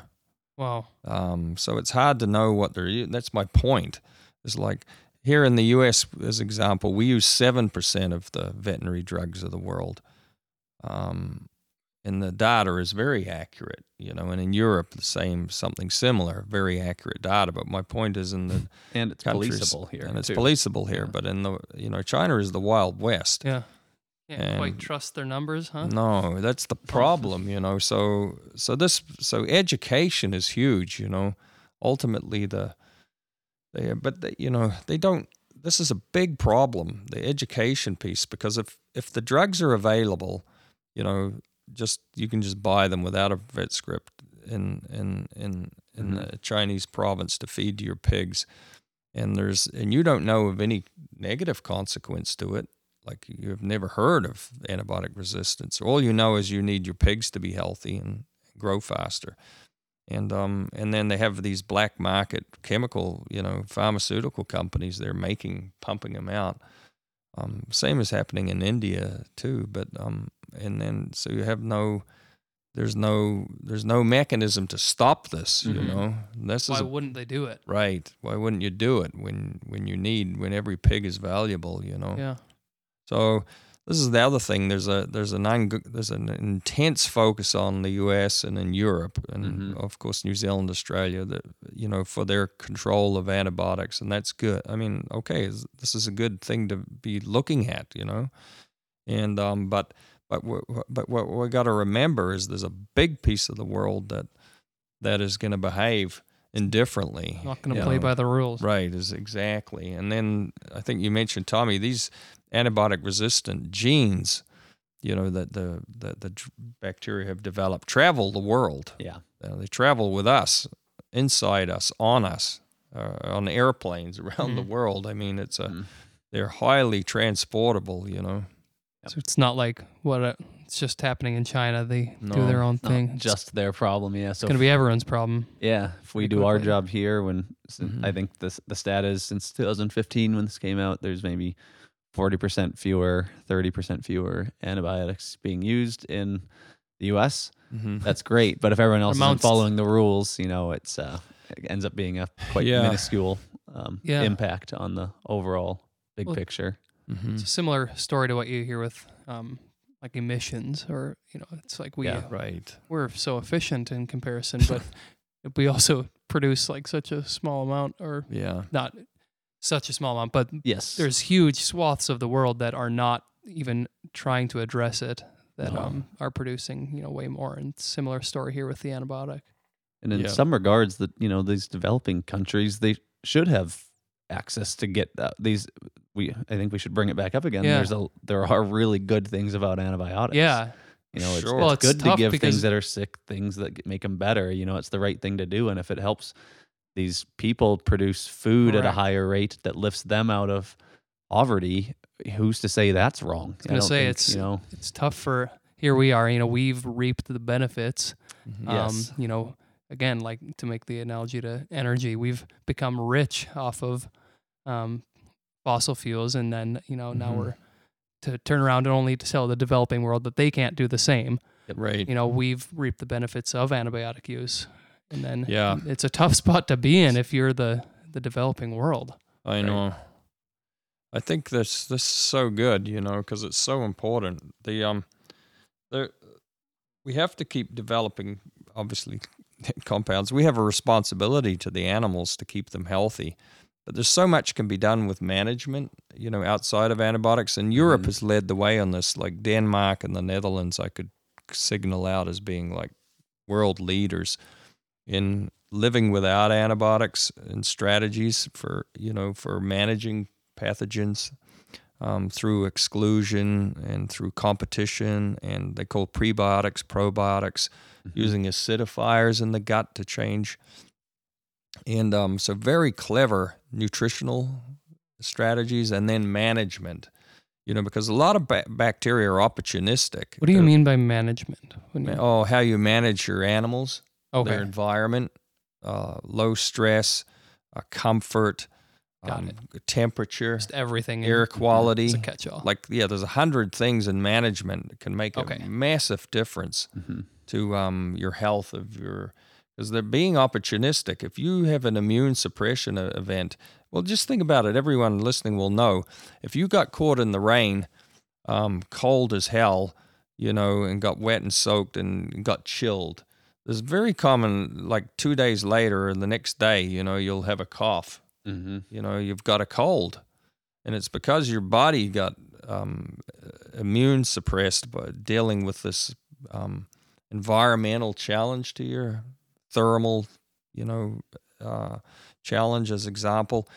Wow. Um, so it's hard to know what they're. That's my point. It's like here in the U.S. as example, we use seven percent of the veterinary drugs of the world, um, and the data is very accurate. You know, and in Europe, the same, something similar, very accurate data. But my point is in the And it's countries, policeable here. and it's too. policeable here. Yeah. But in the you know, China is the wild west. Yeah. Can't quite trust their numbers, huh? No, that's the problem, you know. So so this so education is huge, you know. Ultimately the they but they, you know, they don't this is a big problem, the education piece because if if the drugs are available, you know, just you can just buy them without a vet script in in in in Mhm. the Chinese province to feed your pigs. And there's and you don't know of any negative consequence to it like you've never heard of antibiotic resistance. All you know is you need your pigs to be healthy and grow faster. And um and then they have these black market chemical, you know, pharmaceutical companies they're making pumping them out. Um, same is happening in India too, but um and then so you have no there's no there's no mechanism to stop this, you Mhm. know. This Why is a, wouldn't they do it? right. Why wouldn't you do it when when you need when every pig is valuable, you know? Yeah. So this is the other thing. There's a there's an there's an intense focus on the U.S. and in Europe, and Mhm. of course New Zealand, Australia. That you know for their control of antibiotics, and that's good. I mean, okay, this is a good thing to be looking at, you know, and um, but but what, but what we got to remember is there's a big piece of the world that that is going to behave indifferently. Not going to play know. by the rules. Right, is exactly. And then I think you mentioned Tommy these antibiotic resistant genes, you know that the the, the bacteria have developed travel the world. Yeah. Uh, they travel with us, inside us, on us, uh, on airplanes around the Mhm. world. I mean, it's a Mhm. they're highly transportable. You know. So it's not like what uh it's just happening in China. They do their own Not thing. Just their problem. Yeah. So going to be everyone's problem. Yeah, if we do our job here, when s- Mhm. I think this the stat is since 2015 when this came out, there's maybe 40% fewer, 30% fewer antibiotics being used in the U.S. Mm-hmm. That's great, but if everyone else Amounts- isn't following the rules, you know, it's uh, it ends up being a quite Yeah. minuscule um, Yeah. impact on the overall big Well, picture. Mm-hmm. It's a similar story to what you hear with um, like emissions, or you know, it's like we Yeah. Right. we're so efficient in comparison, but we also produce like such a small amount, or Yeah. not such a small amount, but Yes, there's huge swaths of the world that are not even trying to address it that No. um, are producing you know way more and similar story here with the antibiotic And in Yeah. some regards, that you know these developing countries they should have access to get uh, these. We I think we should bring it back up again. Yeah. There's a there are really good things about antibiotics. yeah you know, it's, Sure. it's Well, it's good to give things that are sick things that make them better. You know, it's the right thing to do, and if it helps these people produce food at a higher rate that lifts them out of poverty, who's to say that's wrong? I was gonna don't say think, it's you know it's tough for here we are you know we've reaped the benefits Mhm. Yes. um, you know again like to make the analogy to energy we've become rich off of um, fossil fuels and then you know now Mhm. we're to turn around and only to tell the developing world that they can't do the same Right. you know we've reaped the benefits of antibiotic use and then Yeah. it's a tough spot to be in if you're the the developing world I Right. know. I think this this is so good, you know, because it's so important. The um, the we have to keep developing, obviously, compounds. We have a responsibility to the animals to keep them healthy, But there's so much can be done with management, you know, outside of antibiotics. And Europe Mhm. has led the way on this. Like Denmark and the Netherlands, I could signal out as being like world leaders in living without antibiotics and strategies for you know for managing pathogens um, through exclusion and through competition and they call prebiotics probiotics Mm-hmm. using acidifiers in the gut to change and um, so very clever nutritional strategies and then management you know because a lot of ba- bacteria are opportunistic What do you They're- mean by management? You, oh how you manage your animals okay. their environment, uh, low stress, uh, comfort, um, temperature, Just everything. in- air quality. It's a catch-all. Like yeah, there's a hundred things in management that can make Okay. a massive difference Mhm. to um, your health of your because they're being opportunistic. If you have an immune suppression event, well, just think about it. Everyone listening will know if you got caught in the rain, um, cold as hell, you know, and got wet and soaked and got chilled. There's very common, like two days later and the next day, you know, you'll have a cough. Mhm. You know, you've got a cold, and it's because your body got um, immune suppressed by dealing with this um, environmental challenge to your thermal, you know, uh, challenge as example.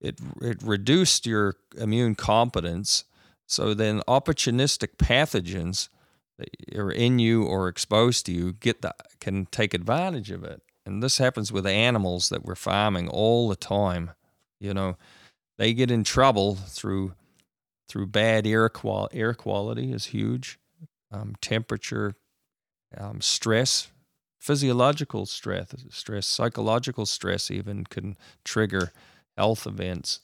It it reduced your immune competence. So then, opportunistic pathogens are in you or exposed to you get the can take advantage of it. And this happens with animals that we're farming all the time. You know, they get in trouble through through bad air qual air quality is huge, um, temperature, um, stress, physiological stress, stress, psychological stress even can trigger health events.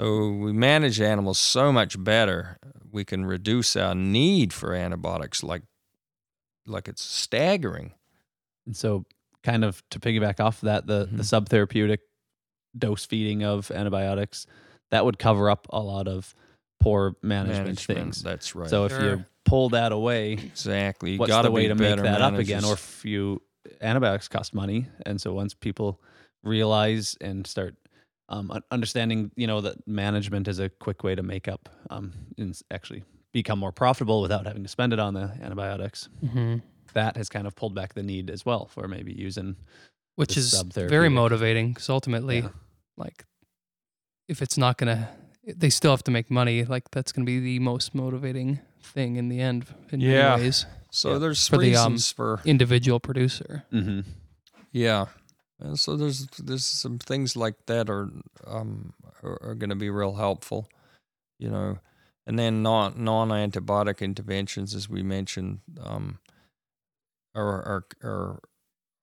So we manage animals so much better. We can reduce our need for antibiotics like like it's staggering. And so, kind of to piggyback off that, the the Mhm. subtherapeutic dose feeding of antibiotics that would cover up a lot of poor management, things. That's right. So if Sure. you pull that away, exactly, you what's got the to way be to make better that up again? Or if you antibiotics cost money, and so once people realize and start um, understanding, you know, that management is a quick way to make up um, and actually become more profitable without having to spend it on the antibiotics. hmm That has kind of pulled back the need as well for maybe using Which is very motivating because ultimately, Yeah. like, if it's not gonna, they still have to make money. Like that's gonna be the most motivating thing in the end. In Yeah. many ways, So Yeah. there's For the, um, reasons for individual producer. Mm-hmm. yeah, and so there's there's some things like that are um are, are going to be real helpful, you know, and then non non antibiotic interventions as we mentioned um are are are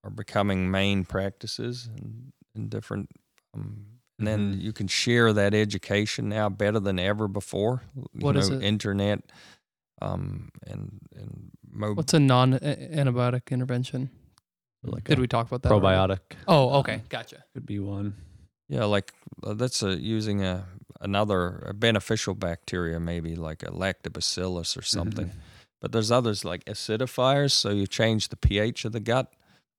are becoming main practices in, in different um and then Mhm. you can share that education now better than ever before. You What is know, it? Internet, um, and and mobile. What's a non-antibiotic intervention? Like Did a we talk about that? already? probiotic Oh, okay, gotcha. could be one. Yeah, like uh, that's a, using a another a beneficial bacteria, maybe like a lactobacillus or something. Mhm. But there's others like acidifiers, so you change the pH of the gut,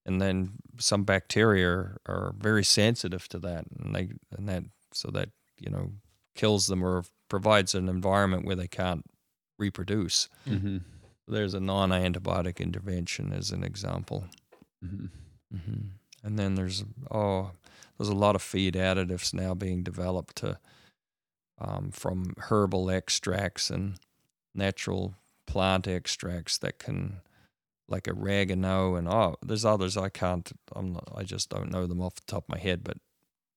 and then some bacteria are, are very sensitive to that, and they and that so that you know kills them or provides an environment where they can't reproduce. Mhm. There's a non-antibiotic intervention as an example. Mhm. hmm And then there's oh, there's a lot of feed additives now being developed to um, from herbal extracts and natural plant extracts that can, like oregano and oh, there's others I can't. I'm not, I just don't know them off the top of my head, but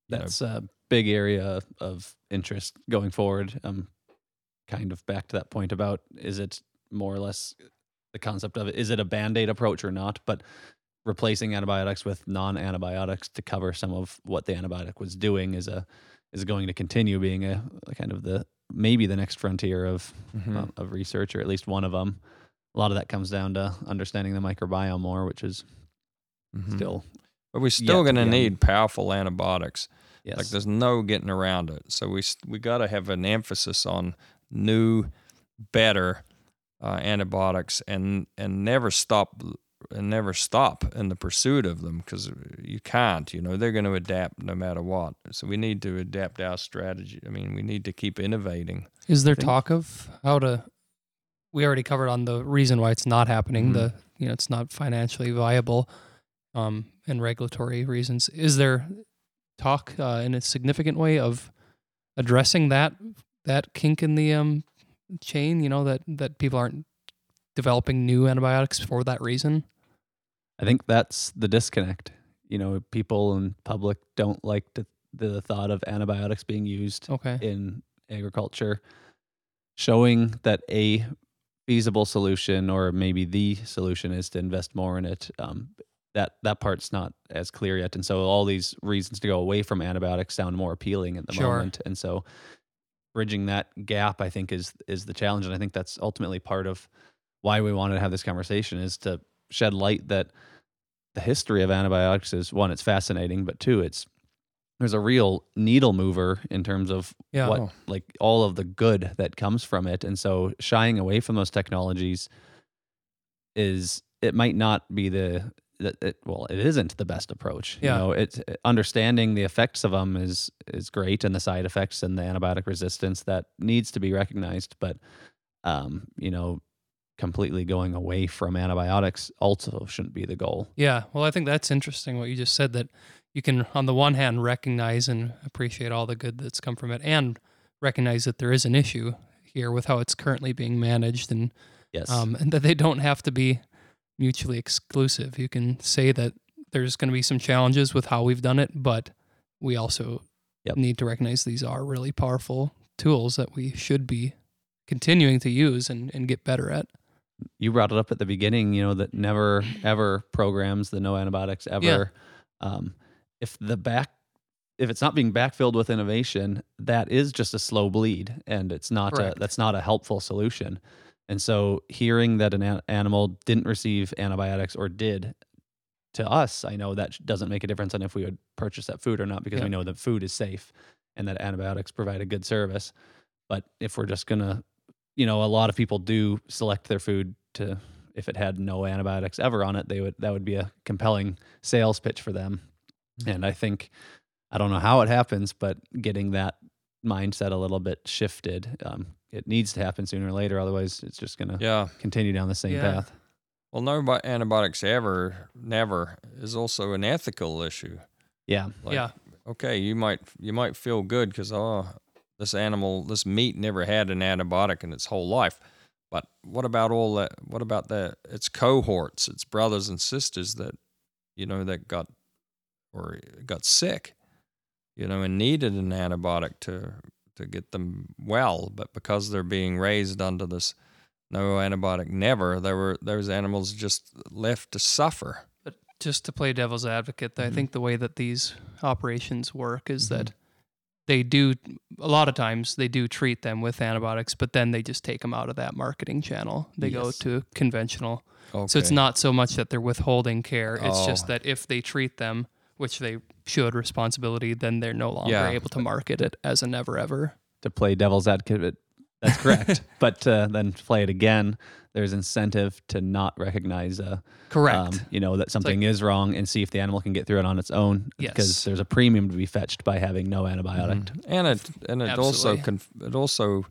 you know, That's a big area of interest going forward. Um, kind of back to that point about is it more or less the concept of it is it a band aid approach or not? But replacing antibiotics with non antibiotics to cover some of what the antibiotic was doing is a is going to continue being a, a kind of the maybe the next frontier of mhm. um, of research or at least one of them. A lot of that comes down to understanding the microbiome more, which is Mhm. still but we're still going to need powerful antibiotics. yes. Like there's no getting around it. So we we got to have an emphasis on new, better uh, antibiotics and and never stop and never stop in the pursuit of them because you can't. You know, they're going to adapt no matter what. So we need to adapt our strategy. I mean, we need to keep innovating. Is there talk of how to? We already covered on the reason why it's not happening. Mhm. The you know it's not financially viable, um, and regulatory reasons. Is there talk uh, in a significant way of addressing that that kink in the um chain? You know that that people aren't developing new antibiotics for that reason. I think that's the disconnect. You know, people in public don't like to, the thought of antibiotics being used Okay. in agriculture, showing that a feasible solution or maybe the solution is to invest more in it. Um, that that part's not as clear yet, and so all these reasons to go away from antibiotics sound more appealing at the Sure. moment, and so bridging that gap, I think, is is the challenge, and I think that's ultimately part of why we wanted to have this conversation is to shed light that the history of antibiotics is one, it's fascinating, but two, it's there's a real needle mover in terms of Yeah. what Oh. like all of the good that comes from it and so shying away from those technologies is it might not be the that it, well it isn't the best approach Yeah. you know it's understanding the effects of them is is great and the side effects and the antibiotic resistance that needs to be recognized but um you know completely going away from antibiotics also shouldn't be the goal Yeah, well, I think that's interesting what you just said that you can, on the one hand, recognize and appreciate all the good that's come from it and recognize that there is an issue here with how it's currently being managed and, yes um, and that they don't have to be mutually exclusive. You can say that there's going to be some challenges with how we've done it, but we also Yep. need to recognize these are really powerful tools that we should be continuing to use and, and get better at. You brought it up at the beginning, you know, that never ever programs the no antibiotics ever. Um, if the back, if it's not being backfilled with innovation, that is just a slow bleed, and it's not a, that's not a helpful solution. And so, hearing that an animal didn't receive antibiotics or did, to us, I know that doesn't make a difference on if we would purchase that food or not because Yeah. we know that food is safe and that antibiotics provide a good service. But if we're just gonna you know, a lot of people do select their food to if it had no antibiotics ever on it, they would that would be a compelling sales pitch for them. And I think I don't know how it happens, but getting that mindset a little bit shifted, um, it needs to happen sooner or later. Otherwise, it's just going to Yeah. continue down the same Yeah. path. Well, no antibiotics ever, never is also an ethical issue. Yeah, Like, yeah. Okay, you might you might feel good because oh, this animal, this meat never had an antibiotic in its whole life. But what about all that? What about the its cohorts, its brothers and sisters that you know that got or got sick, you know, and needed an antibiotic to to get them well, but because they're being raised under this no antibiotic never, there were those animals just left to suffer. But just to play devil's advocate, I Mhm. think the way that these operations work is Mhm. that they do a lot of times they do treat them with antibiotics, but then they just take them out of that marketing channel. They go to conventional. Okay. So it's not so much that they're withholding care. It's just Oh. that if they treat them, which they should responsibility, then they're no longer Yeah. able to market it as a never ever. to play devil's advocate, that's correct. but uh, then play it again, there's incentive to not recognize uh, Correct. um, you know that something is wrong and see if the animal can get through it on its own because there's a premium to be fetched by having no antibiotic Mhm. and it and it also Absolutely. conf- it also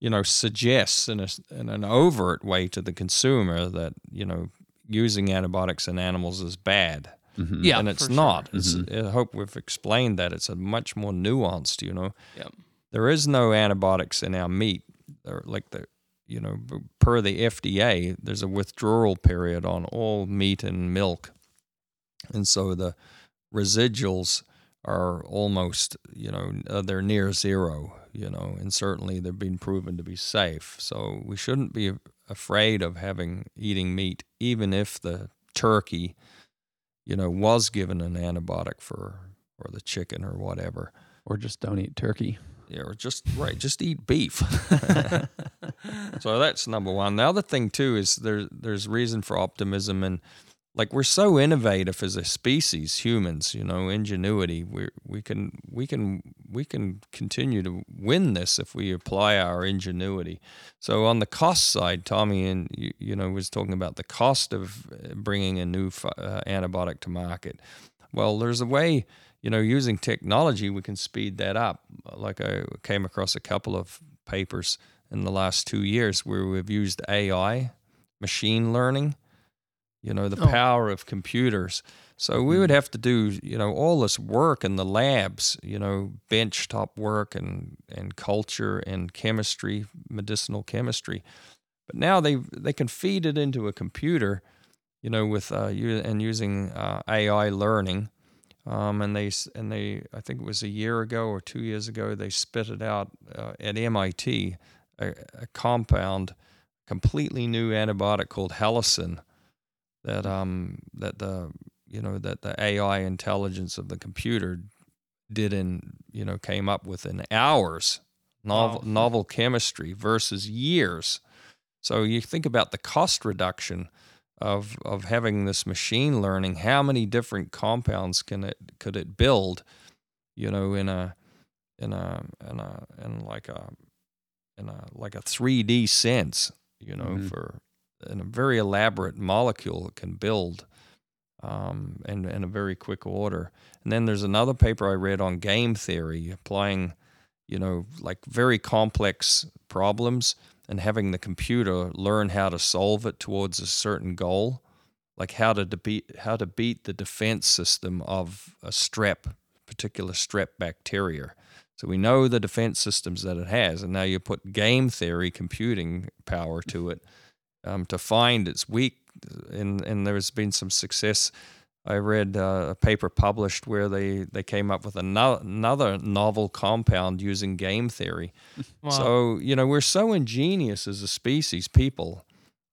you know suggests in a s- in an overt way to the consumer that you know using antibiotics in animals is bad Mhm. Yeah, and it's for sure. not it's, Mhm. i hope we've explained that it's a much more nuanced you know Yep. there is no antibiotics in our meat or like the you know per the FDA there's a withdrawal period on all meat and milk. And so the residuals are almost you know uh, they're near zero you know and certainly they've been proven to be safe. So we shouldn't be afraid of having eating meat even if the turkey you know was given an antibiotic for or the chicken or whatever. Or just don't eat turkey. Yeah, or just right, just eat beef. so that's number one. The other thing too is there there's reason for optimism and like we're so innovative as a species, humans, you know, ingenuity. We we can we can we can continue to win this if we apply our ingenuity. So on the cost side, Tommy and you, you know was talking about the cost of bringing a new uh, antibiotic to market. Well, there's a way, you know, using technology we can speed that up. Like I came across a couple of papers in the last two years where we've used AI, machine learning, you know, the oh. power of computers so we would mm-hmm. have to do, you know, all this work in the labs, you know, bench top work and, and culture and chemistry, medicinal chemistry. But now they they can feed it into a computer, you know, with uh, and using uh, AI learning. Um, and they and they I think it was a year ago or two years ago they spit it out uh, at MIT a, a, compound, completely new antibiotic called Halicin that um that the you know that the AI intelligence of the computer did in you know came up with in hours novel wow. novel chemistry versus years so you think about the cost reduction of of having this machine learning how many different compounds can it could it build you know in a in a in a in like a in a like a 3D sense you know mm-hmm. for in a very elaborate molecule it can build um, in, in a very quick order. And then there's another paper I read on game theory, applying, you know, like very complex problems and having the computer learn how to solve it towards a certain goal, like how to beat how to beat the defense system of a strep, particular strep bacteria. So we know the defense systems that it has, and now you put game theory computing power to it um, to find its weak and and there's been some success. I read uh, a paper published where they, they came up with another, another novel compound using game theory. Wow. So you know we're so ingenious as a species, people.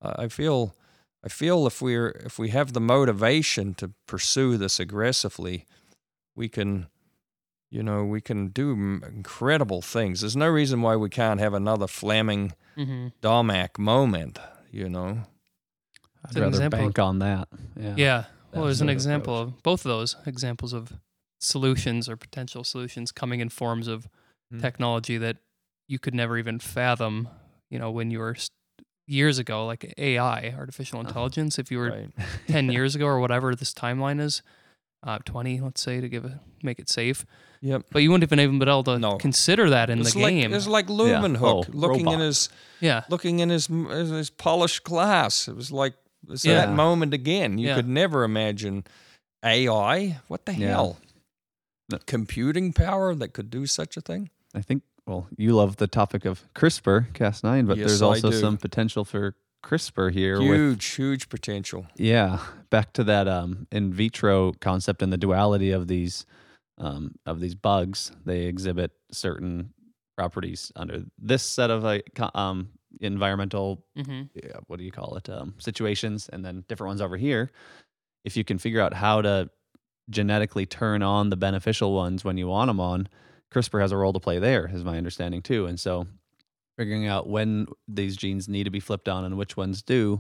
Uh, I feel I feel if we're if we have the motivation to pursue this aggressively, we can you know we can do incredible things. There's no reason why we can't have another Fleming mm-hmm. Domagk moment. You know. I'd rather example. bank on that. Yeah. Yeah. Well, there's an example approach. of both of those examples of solutions or potential solutions coming in forms of mm. technology that you could never even fathom, you know, when you were years ago, like AI, artificial uh-huh. intelligence, if you were right. 10 years ago or whatever this timeline is, uh, 20, let's say, to give it, make it safe. Yep. But you wouldn't have even been able to no. consider that in it's the like, game. It's like Leeuwenhoek yeah. oh, looking robot. in his yeah, looking in his his polished glass. It was like it's yeah. that moment again. You yeah. could never imagine AI. What the yeah. hell? The computing power that could do such a thing. I think. Well, you love the topic of CRISPR, Cas9, but yes, there's also some potential for CRISPR here. Huge, with, huge potential. Yeah, back to that um, in vitro concept and the duality of these um, of these bugs. They exhibit certain properties under this set of um, environmental mm-hmm. yeah, what do you call it um, situations, and then different ones over here. If you can figure out how to genetically turn on the beneficial ones when you want them on, CRISPR has a role to play there, is my understanding too. And so, figuring out when these genes need to be flipped on and which ones do,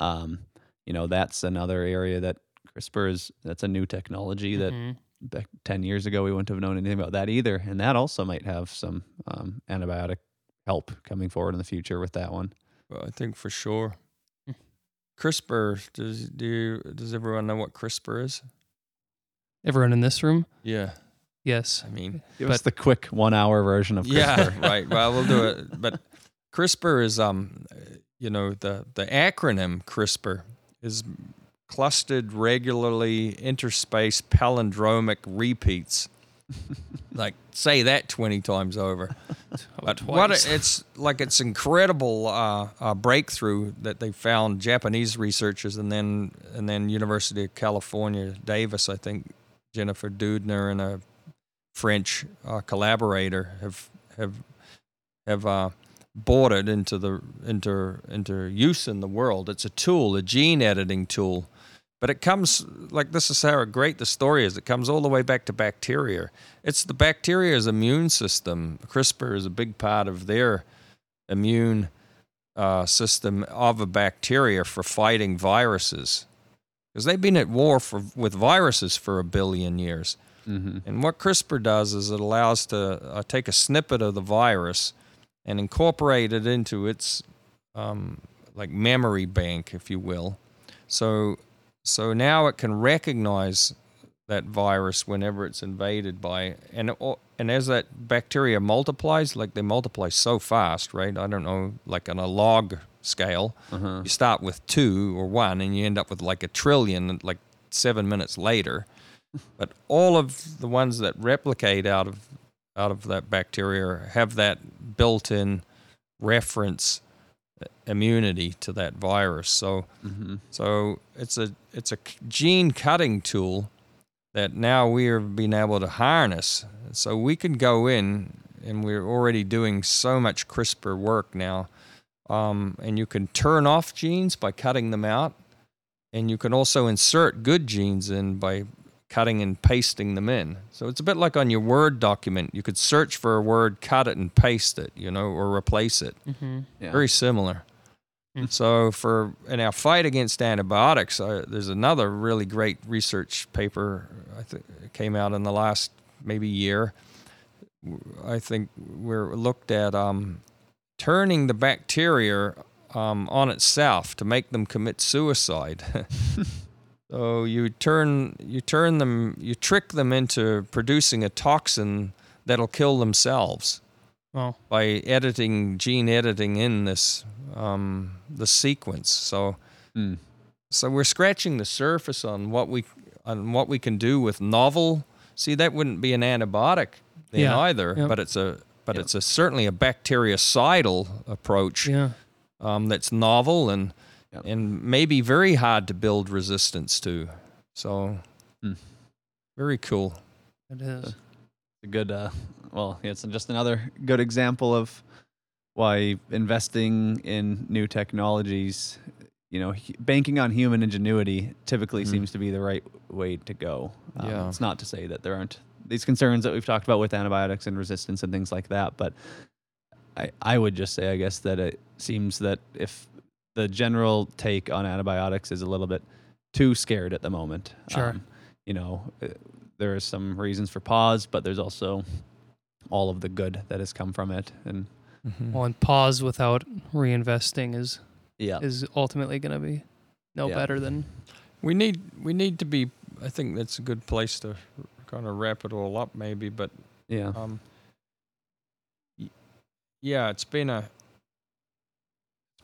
um, you know, that's another area that CRISPR is. That's a new technology that mm-hmm back 10 years ago, we wouldn't have known anything about that either. And that also might have some um, antibiotic help coming forward in the future with that one. Well, I think for sure. Hmm. CRISPR, does, do you, does everyone know what CRISPR is? Everyone in this room? Yeah. Yes. I mean, give us the quick one hour version of CRISPR. Yeah, right. Well, we'll do it. But CRISPR is, um, you know, the, the acronym CRISPR is clustered regularly interspaced palindromic repeats. Like say that 20 times over. but what it's like it's incredible uh, uh, breakthrough that they found Japanese researchers and then and then University of California Davis I think Jennifer Doudna and a French uh, collaborator have have have uh, brought it into the into into use in the world. It's a tool, a gene editing tool but it comes like this is how great the story is. It comes all the way back to bacteria. It's the bacteria's immune system. CRISPR is a big part of their immune uh, system of a bacteria for fighting viruses, because they've been at war for with viruses for a billion years. Mm-hmm. And what CRISPR does is it allows to uh, take a snippet of the virus and incorporate it into its um, like memory bank, if you will. So so now it can recognize that virus whenever it's invaded by and and as that bacteria multiplies, like they multiply so fast, right? I don't know, like on a log scale, Uh-huh. you start with two or one, and you end up with like a trillion, like seven minutes later. But all of the ones that replicate out of out of that bacteria have that built-in reference immunity to that virus. So Mm-hmm. so it's a it's a gene cutting tool that now we are being able to harness. So we can go in, and we're already doing so much CRISPR work now. Um, and you can turn off genes by cutting them out, and you can also insert good genes in by cutting and pasting them in. So it's a bit like on your Word document. You could search for a word, cut it, and paste it, you know, or replace it Mm-hmm. Yeah. very similar. Mm. So for in our fight against antibiotics, uh, there's another really great research paper. I think came out in the last maybe year. I think we're looked at um, turning the bacteria um, on itself to make them commit suicide. so you turn you turn them you trick them into producing a toxin that'll kill themselves Well, by editing gene editing in this um, the sequence. So Mm. so we're scratching the surface on what we on what we can do with novel. See, that wouldn't be an antibiotic then Yeah. either, Yep. but it's a but Yep. it's a certainly a bactericidal approach yeah. um, that's novel and Yep. and maybe very hard to build resistance to. So Hmm. very cool. It is. a good uh well it's just another good example of why investing in new technologies you know banking on human ingenuity typically Mhm. seems to be the right way to go Um, Yeah. it's not to say that there aren't these concerns that we've talked about with antibiotics and resistance and things like that but i i would just say i guess that it seems that if the general take on antibiotics is a little bit too scared at the moment Sure. um, you know uh, there are some reasons for pause, but there's also all of the good that has come from it. And Mhm. Well, and pause without reinvesting is yeah, is ultimately going to be no Yeah. better than We need we need to be. I think that's a good place to kind of wrap it all up, maybe. But yeah, um, yeah, it's been a it's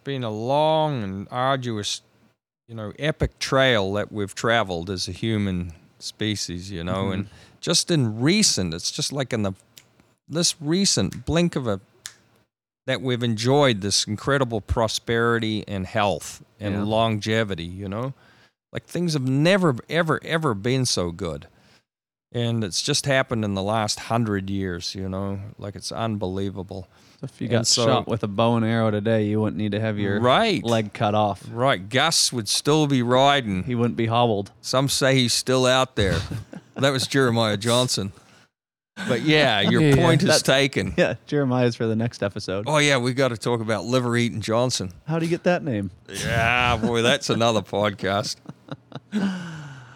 been a long and arduous, you know, epic trail that we've traveled as a human species. You know, mm-hmm. and just in recent, it's just like in the this recent blink of a that we've enjoyed this incredible prosperity and health and Yeah. longevity. You know, like things have never ever ever been so good. And it's just happened in the last hundred years, you know, like it's unbelievable. If you got so- shot with a bow and arrow today, you wouldn't need to have your right, leg cut off. right. Gus would still be riding. He wouldn't be hobbled. Some say he's still out there. that was Jeremiah Johnson. But yeah, your Yeah, point is that- taken. Yeah, Jeremiah's for the next episode. Oh yeah, we got to talk about liver eating Johnson. How do you get that name? Yeah, boy, that's another podcast.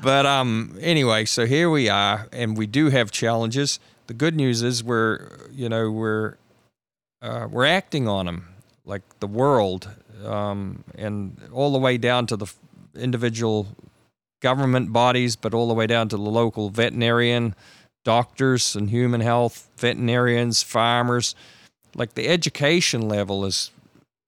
But um, anyway, so here we are, and we do have challenges. The good news is we're, you know, we're uh, we're acting on them, like the world, um, and all the way down to the individual government bodies, but all the way down to the local veterinarian, doctors, and human health veterinarians, farmers. Like the education level is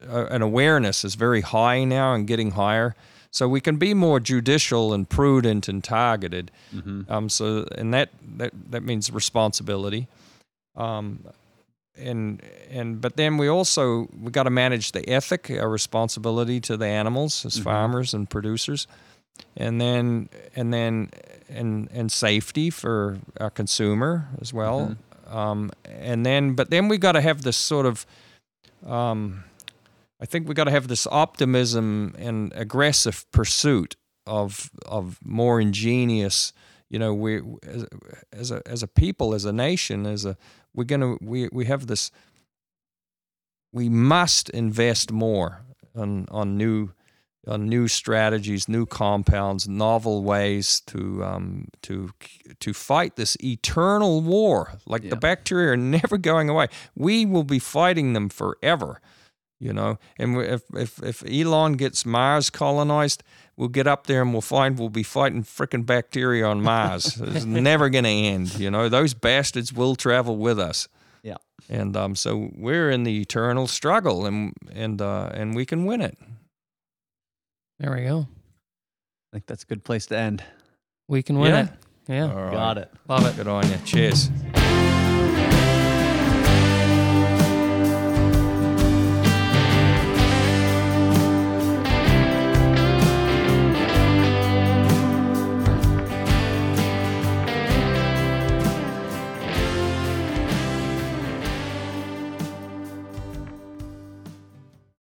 uh, an awareness is very high now and getting higher. So we can be more judicial and prudent and targeted. Mm-hmm. Um, so and that that that means responsibility. Um, and and but then we also we got to manage the ethic, our responsibility to the animals as Mhm. farmers and producers, and then and then and and safety for our consumer as well. Um, and then but then we got to have this sort of um, I think we got to have this optimism and aggressive pursuit of of more ingenious. You know, we as, as a as a people, as a nation, as a we're gonna we we have this. We must invest more on on new uh, new strategies, new compounds, novel ways to um, to to fight this eternal war. Like Yeah. the bacteria are never going away. We will be fighting them forever. You know, and if if if Elon gets Mars colonized, we'll get up there and we'll find we'll be fighting frickin' bacteria on Mars. it's never going to end. You know, those bastards will travel with us. Yeah. And um, so we're in the eternal struggle, and and uh, and we can win it. There we go. I think that's a good place to end. We can win Yeah? it. Yeah. All right. Got it. Love it. Good on you. Cheers.